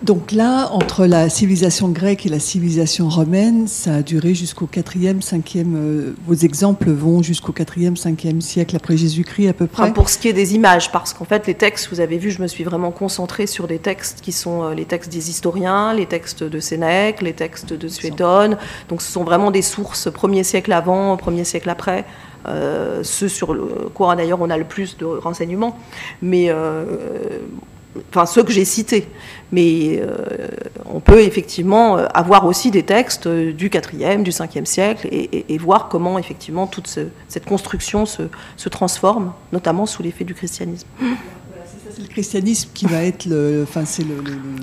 donc là, entre la civilisation grecque et la civilisation romaine, ça a duré jusqu'au 4e, 5e. Euh, vos exemples vont jusqu'au 4e, 5e siècle après Jésus-Christ à peu près. pour ce qui est des images, parce qu'en fait, les textes, vous avez vu, je me suis vraiment concentrée sur des textes qui sont euh, les textes des historiens, les textes de Sénèque, les textes de Suédone. Donc ce sont vraiment des sources premier siècle avant, premier siècle après. ceux sur le quoi d'ailleurs on a le plus de renseignements. Mais enfin ceux que j'ai cités. Mais euh, on peut effectivement euh, avoir aussi des textes euh, du 4e, du 5e siècle et, voir comment effectivement toute cette construction se, transforme, notamment sous l'effet du christianisme. C'est le christianisme qui va être le.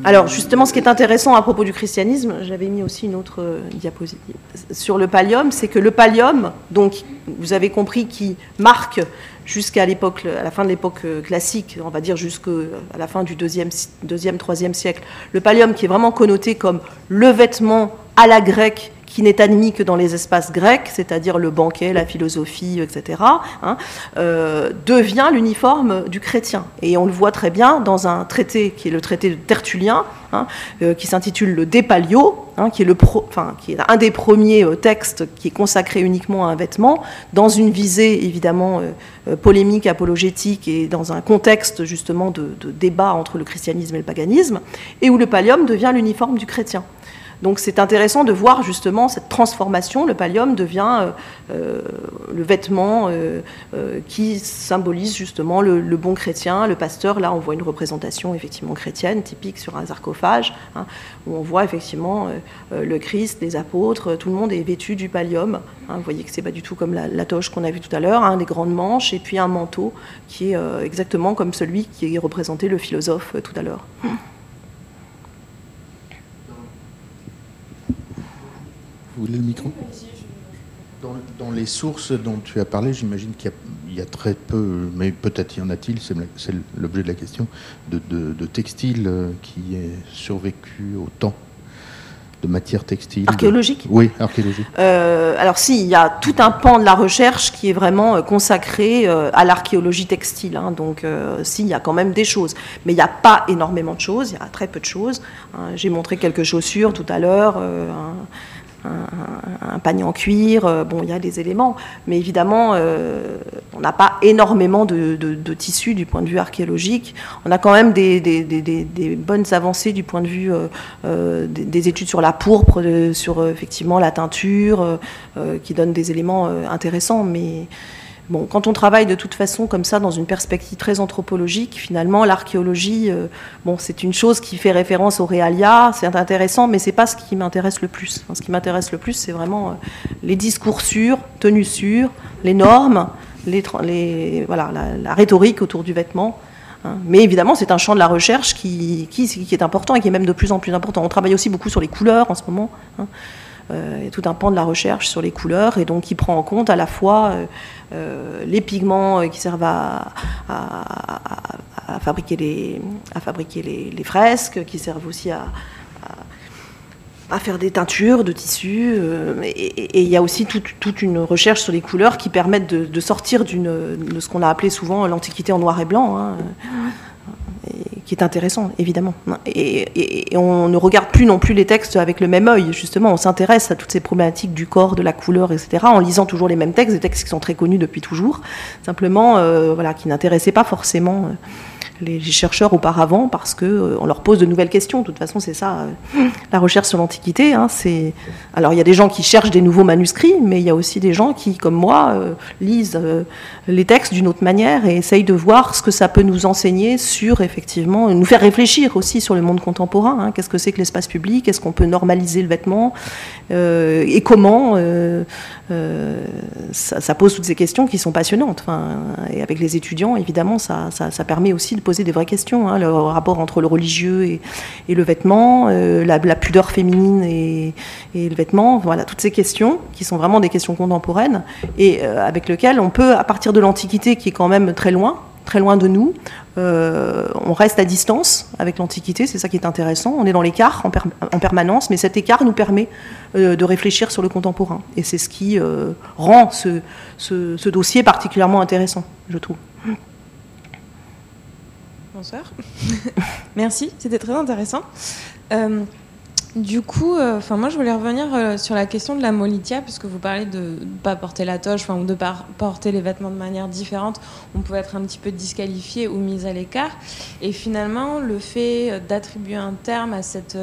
Alors, justement, ce qui est intéressant à propos du christianisme, j'avais mis aussi une autre euh, diapositive sur le pallium, c'est que le pallium, donc, vous avez compris, qui marque jusqu'à la fin de l'époque euh, classique, on va dire jusqu'à la fin du deuxième, deuxième, troisième siècle, le pallium qui est vraiment connoté comme le vêtement à la grecque qui n'est admis que dans les espaces grecs, c'est-à-dire le banquet, la philosophie, etc., hein, euh, devient l'uniforme du chrétien. Et on le voit très bien dans un traité qui est le traité de Tertullien, hein, euh, qui s'intitule le De Palio, hein, qui, est un des premiers euh, textes qui est consacré uniquement à un vêtement, dans une visée évidemment polémique, apologétique, et dans un contexte justement de, de débat entre le christianisme et le paganisme, et où le pallium devient l'uniforme du chrétien. Donc c'est intéressant de voir justement cette transformation. Le pallium devient euh, euh, le vêtement euh, qui symbolise justement le, bon chrétien, le pasteur. Là, on voit une représentation effectivement chrétienne typique sur un sarcophage, hein, où on voit effectivement le Christ, les apôtres, tout le monde est vêtu du pallium. Hein. vous voyez que c'est pas du tout comme la, toche qu'on a vue tout à l'heure, hein, des grandes manches et puis un manteau qui est exactement comme celui qui représentait le philosophe tout à l'heure. Vous voulez le micro dans, les sources dont tu as parlé, j'imagine qu'il y, a très peu, mais peut-être y en a-t-il, c'est l'objet de la question, de, de, textiles euh, qui est survécu au temps de matière textile. Archéologique? Oui, archéologique. Euh, alors si, il y a tout un pan de la recherche qui est vraiment euh, consacré à l'archéologie textile. Hein. donc si, il y a quand même des choses. Mais il n'y a pas énormément de choses, il y a très peu de choses. Hein. J'ai montré quelques chaussures tout à l'heure un, panier en cuir, euh, bon, il y a des éléments, mais évidemment, euh, on n'a pas énormément de, tissus du point de vue archéologique. On a quand même des, bonnes avancées du point de vue euh, des, études sur la pourpre, sur effectivement la teinture, qui donnent des éléments intéressants, mais Bon, quand on travaille de toute façon comme ça dans une perspective très anthropologique, finalement l'archéologie, euh, bon, c'est une chose qui fait référence au réalia, c'est intéressant, mais c'est pas ce qui m'intéresse le plus. ce qui m'intéresse le plus, c'est vraiment euh, les discours sûrs, tenus sûrs, les normes, les, voilà, la, rhétorique autour du vêtement. Hein. Mais évidemment, c'est un champ de la recherche qui, qui, est important et qui est même de plus en plus important. On travaille aussi beaucoup sur les couleurs en ce moment. Hein. Euh, il a tout un pan de la recherche sur les couleurs et donc qui prend en compte à la fois euh, euh, les pigments qui servent à, fabriquer, les, fresques, qui servent aussi à, à faire des teintures de tissus. et, il y a aussi toute, une recherche sur les couleurs qui permettent de, sortir de ce qu'on a appelé souvent l'Antiquité en noir et blanc. Hein qui est intéressant, évidemment. Et, on ne regarde plus non plus les textes avec le même œil, justement. On s'intéresse à toutes ces problématiques du corps, de la couleur, etc., en lisant toujours les mêmes textes, des textes qui sont très connus depuis toujours, simplement, euh, voilà, qui n'intéressaient pas forcément. Euh, les, chercheurs auparavant parce que euh, on leur pose de nouvelles questions. De toute façon, c'est ça, euh, la recherche sur l'Antiquité. Hein, alors il y a des gens qui cherchent des nouveaux manuscrits, mais il y a aussi des gens qui, comme moi, euh, lisent les textes d'une autre manière et essayent de voir ce que ça peut nous enseigner sur effectivement, nous faire réfléchir aussi sur le monde contemporain. Hein. Qu'est-ce que c'est que l'espace public? Est-ce qu'on peut normaliser le vêtement? Et comment ça, pose toutes ces questions qui sont passionnantes. Enfin, et avec les étudiants, évidemment, ça, ça, ça permet aussi de poser des vraies questions. Hein, le rapport entre le religieux et, le vêtement, euh, la, pudeur féminine et, le vêtement, voilà, toutes ces questions qui sont vraiment des questions contemporaines et euh, avec lesquelles on peut, à partir de l'Antiquité qui est quand même très loin, très loin de nous. Euh, on reste à distance avec l'Antiquité, c'est ça qui est intéressant. On est dans l'écart en, permanence, mais cet écart nous permet de réfléchir sur le contemporain. Et c'est ce qui rend ce, ce, dossier particulièrement intéressant, je trouve. Bonsoir. (laughs) Merci, c'était très intéressant. Euh, du coup, euh, enfin moi je voulais revenir euh, sur la question de la molitia, puisque vous parlez de ne pas porter la toche, ou de pas porter les vêtements de manière différente. On pouvait être un petit peu disqualifié ou mis à l'écart. Et finalement, le fait d'attribuer un terme à cette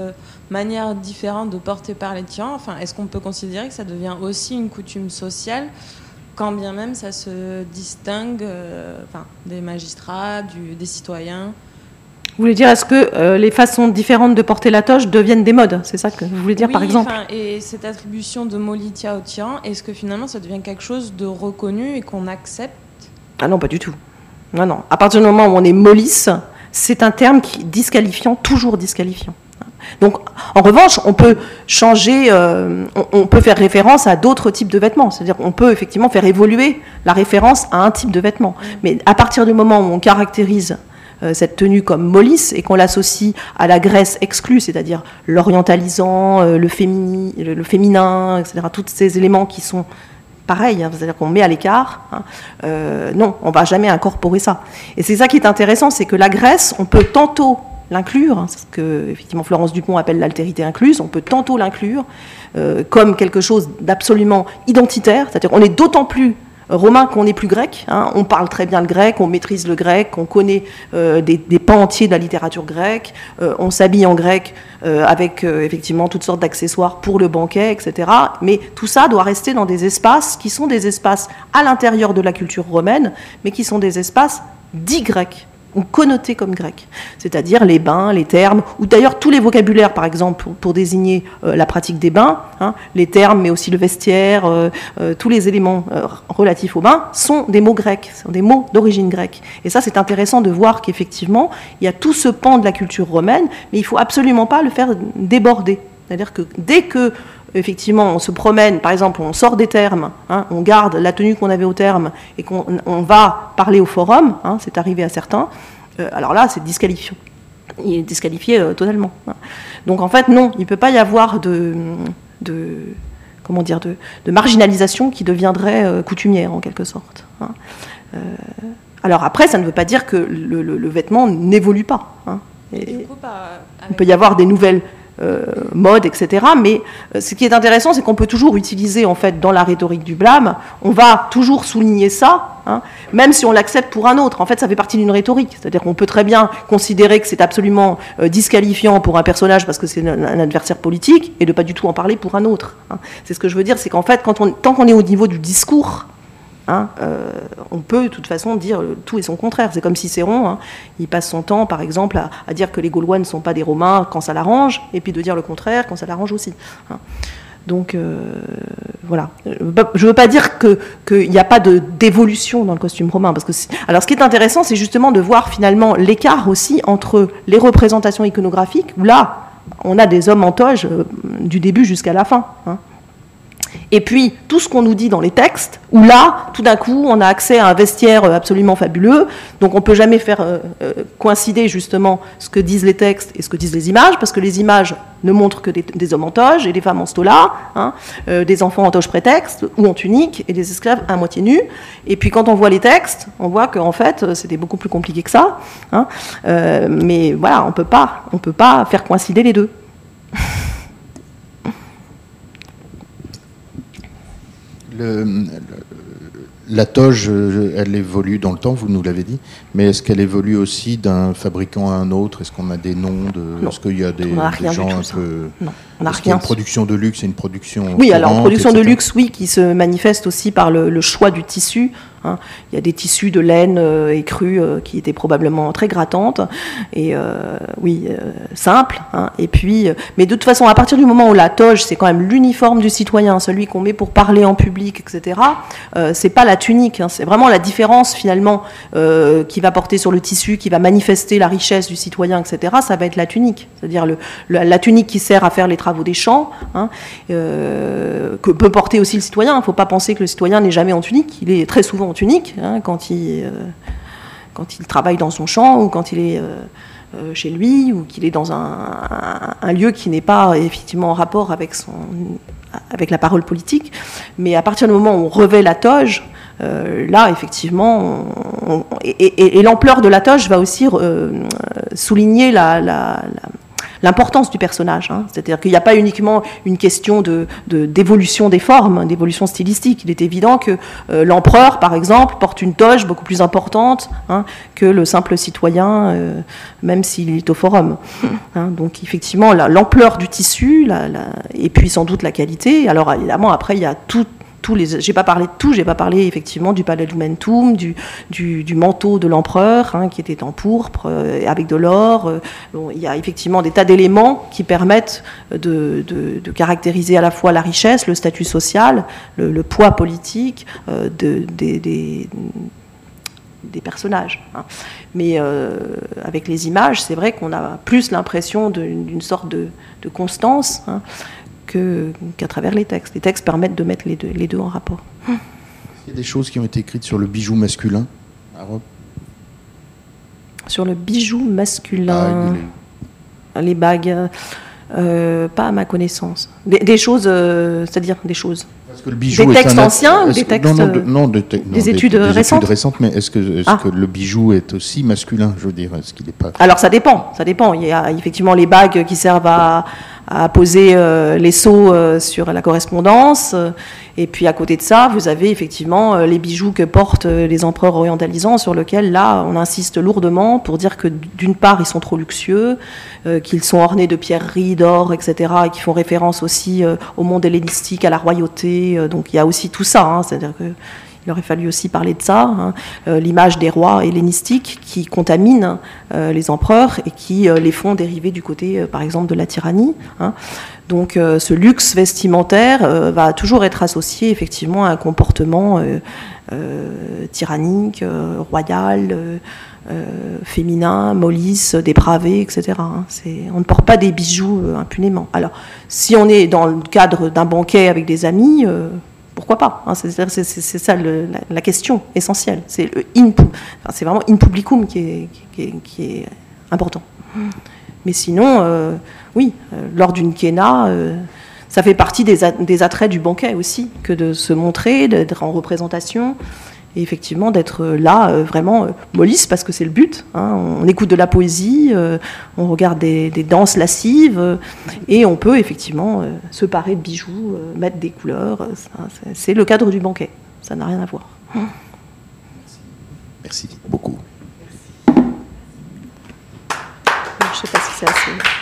manière différente de porter par les tyran, enfin, est-ce qu'on peut considérer que ça devient aussi une coutume sociale quand bien même ça se distingue euh, des magistrats, des citoyens? Vous voulez dire, est-ce que euh, les façons différentes de porter la toche deviennent des modes C'est ça que vous voulez dire, par exemple Et cette attribution de Molitia au tyran, est-ce que finalement ça devient quelque chose de reconnu et qu'on accepte? Ah non, pas du tout. Non, non. À partir du moment où on est molisse, c'est un terme qui disqualifiant, toujours disqualifiant. Donc, en revanche, on peut changer, euh, on, peut faire référence à d'autres types de vêtements. C'est-à-dire qu'on peut effectivement faire évoluer la référence à un type de vêtement. Mais à partir du moment où on caractérise cette tenue comme mollisse et qu'on l'associe à la Grèce exclue, c'est-à-dire l'orientalisant, euh, le, féminin, etc., tous ces éléments qui sont pareils, hein, c'est-à-dire qu'on met à l'écart, hein, non, on va jamais incorporer ça. Et c'est ça qui est intéressant, c'est que la Grèce, on peut tantôt l'inclure, hein, ce que effectivement Florence Dupont appelle l'altérité incluse, on peut tantôt l'inclure euh, comme quelque chose d'absolument identitaire, c'est-à-dire on est d'autant plus romain qu'on est plus grec, hein. on parle très bien le grec, on maîtrise le grec, on connaît euh, des, pans entiers de la littérature grecque, euh, on s'habille en grec avec effectivement toutes sortes d'accessoires pour le banquet, etc. Mais tout ça doit rester dans des espaces qui sont des espaces à l'intérieur de la culture romaine, mais qui sont des espaces dits grecs ou connotés comme grecs, c'est-à-dire les bains, les termes, ou d'ailleurs tous les vocabulaires, par exemple, pour, désigner euh, la pratique des bains, hein, les termes, mais aussi le vestiaire, euh, euh, tous les éléments relatifs aux bains sont des mots grecs, sont des mots d'origine grecque. Et ça, c'est intéressant de voir qu'effectivement, il y a tout ce pan de la culture romaine, mais il faut absolument pas le faire déborder. C'est-à-dire que dès que effectivement, on se promène, par exemple, on sort des termes, hein, on garde la tenue qu'on avait au terme et qu'on va parler au forum, hein, c'est arrivé à certains, euh, alors là, c'est disqualifiant. Il est disqualifié euh, totalement. Hein. Donc en fait, non, il ne peut pas y avoir de, comment dire, de, marginalisation qui deviendrait euh, coutumière en quelque sorte. alors après, ça ne veut pas dire que le, vêtement n'évolue pas. il peut y avoir des nouvelles mode, etc. Mais euh, ce qui est intéressant, c'est qu'on peut toujours utiliser, en fait, dans la rhétorique du blâme, on va toujours souligner ça, hein, même si on l'accepte pour un autre. En fait, ça fait partie d'une rhétorique. C'est-à-dire qu'on peut très bien considérer que c'est absolument euh, disqualifiant pour un personnage parce que c'est un, adversaire politique et de pas du tout en parler pour un autre. Hein. C'est ce que je veux dire, c'est qu'en fait, quand on, tant qu'on est au niveau du discours, Hein, euh, on peut de toute façon dire tout et son contraire. C'est comme Cicéron, hein, il passe son temps, par exemple, à, dire que les Gaulois ne sont pas des Romains quand ça l'arrange, et puis de dire le contraire quand ça l'arrange aussi. Hein. Donc euh, voilà. Je ne veux pas dire qu'il n'y a pas d'évolution dans le costume romain. Parce que alors ce qui est intéressant, c'est justement de voir finalement l'écart aussi entre les représentations iconographiques, où là, on a des hommes en toge euh, du début jusqu'à la fin. Et puis, tout ce qu'on nous dit dans les textes, où là, tout d'un coup, on a accès à un vestiaire euh, absolument fabuleux, donc on ne peut jamais faire euh, euh, coïncider justement ce que disent les textes et ce que disent les images, parce que les images ne montrent que des, hommes en toge et des femmes en stola, hein, des enfants en toge prétexte ou en tunique et des esclaves à moitié nus. Et puis quand on voit les textes, on voit qu'en fait, c'était beaucoup plus compliqué que ça. Hein. mais voilà, on ne peut pas faire coïncider les deux. La toge, elle évolue dans le temps, vous nous l'avez dit, mais est-ce qu'elle évolue aussi d'un fabricant à un autre? Est-ce qu'on a des noms de... Est-ce qu'il y a des, gens un peu... Non, on a rien. une production de luxe et une production... Oui, alors production de luxe, oui, qui se manifeste aussi par le choix du tissu. Hein. Il y a des tissus de laine euh, écrue euh, qui étaient probablement très grattantes et euh, oui simples. Hein. Et puis, mais de toute façon, à partir du moment où la toge c'est quand même l'uniforme du citoyen, celui qu'on met pour parler en public, etc. c'est pas la tunique, hein. c'est vraiment la différence finalement qui va porter sur le tissu, qui va manifester la richesse du citoyen, etc. Ça va être la tunique, c'est-à-dire la tunique qui sert à faire les travaux des champs, que peut porter aussi le citoyen. Il ne faut pas penser que le citoyen n'est jamais en tunique, il est très souvent en unique hein, quand, il, euh, quand il travaille dans son champ ou quand il est euh, euh, chez lui ou qu'il est dans un, lieu qui n'est pas effectivement en rapport avec, son, avec la parole politique. Mais à partir du moment où on revêt la toge, là, effectivement, et, l'ampleur de la toge va aussi souligner la, l'importance du personnage. Hein. C'est-à-dire qu'il n'y a pas uniquement une question de, d'évolution des formes, d'évolution stylistique. Il est évident que euh, l'empereur, par exemple, porte une toge beaucoup plus importante hein, que le simple citoyen, euh, même s'il est au forum. Hein. donc effectivement, l'ampleur du tissu, et puis sans doute la qualité. Alors évidemment, après, il y a tout les. J'ai pas parlé de tout, j'ai pas parlé effectivement du palais du, du, du manteau de l'empereur hein, qui était en pourpre euh, avec de l'or. Euh, il y a effectivement des tas d'éléments qui permettent de, caractériser à la fois la richesse, le statut social, le, poids politique euh, de, des des personnages. Hein. Mais avec les images, c'est vrai qu'on a plus l'impression d'une sorte de, constance hein, qu'à travers les textes. Les textes permettent de mettre les deux, les deux en rapport. Il y a des choses qui ont été écrites sur le bijou masculin Sur le bijou masculin. les... bagues. Euh, pas à ma connaissance. Des, choses, euh, c'est-à-dire des choses. Que le bijou des textes anciens ou des textes. Non, des, études récentes. récentes, mais est-ce que, ah. que, le bijou est aussi masculin, je veux dire Est-ce qu'il est pas. Alors ça dépend, ça dépend. Il y a effectivement les bagues qui servent à, à poser euh, les sceaux euh, sur la correspondance. Et puis à côté de ça, vous avez effectivement euh, les bijoux que portent les empereurs orientalisants, sur lesquels là, on insiste lourdement pour dire que d'une part, ils sont trop luxueux, qu'ils sont ornés de pierreries, d'or, etc., et qui font référence aussi au monde hellénistique, à la royauté. donc il y a aussi tout ça. Hein, C'est-à-dire que il aurait fallu aussi parler de ça, hein. euh, l'image des rois hellénistiques qui contaminent euh, les empereurs et qui euh, les font dériver du côté, par exemple, de la tyrannie. Hein. Donc ce luxe vestimentaire va toujours être associé effectivement à un comportement tyrannique, royal. féminin, mollisse, dépravé, etc. Hein. on ne porte pas des bijoux impunément. Alors, si on est dans le cadre d'un banquet avec des amis, pourquoi pas hein, C'est ça la, question essentielle. C'est vraiment in publicum qui est, important. Mais sinon, euh, oui, euh, lors d'une kéna, euh, ça fait partie des, attraits du banquet aussi, que de se montrer, d'être en représentation et effectivement d'être là euh, vraiment euh, mollisse parce que c'est le but. Hein. On écoute de la poésie, euh, on regarde des, danses lascives et on peut effectivement se parer de bijoux, mettre des couleurs. C'est le cadre du banquet. Ça n'a rien à voir. Merci beaucoup. Je ne sais pas si c'est assez.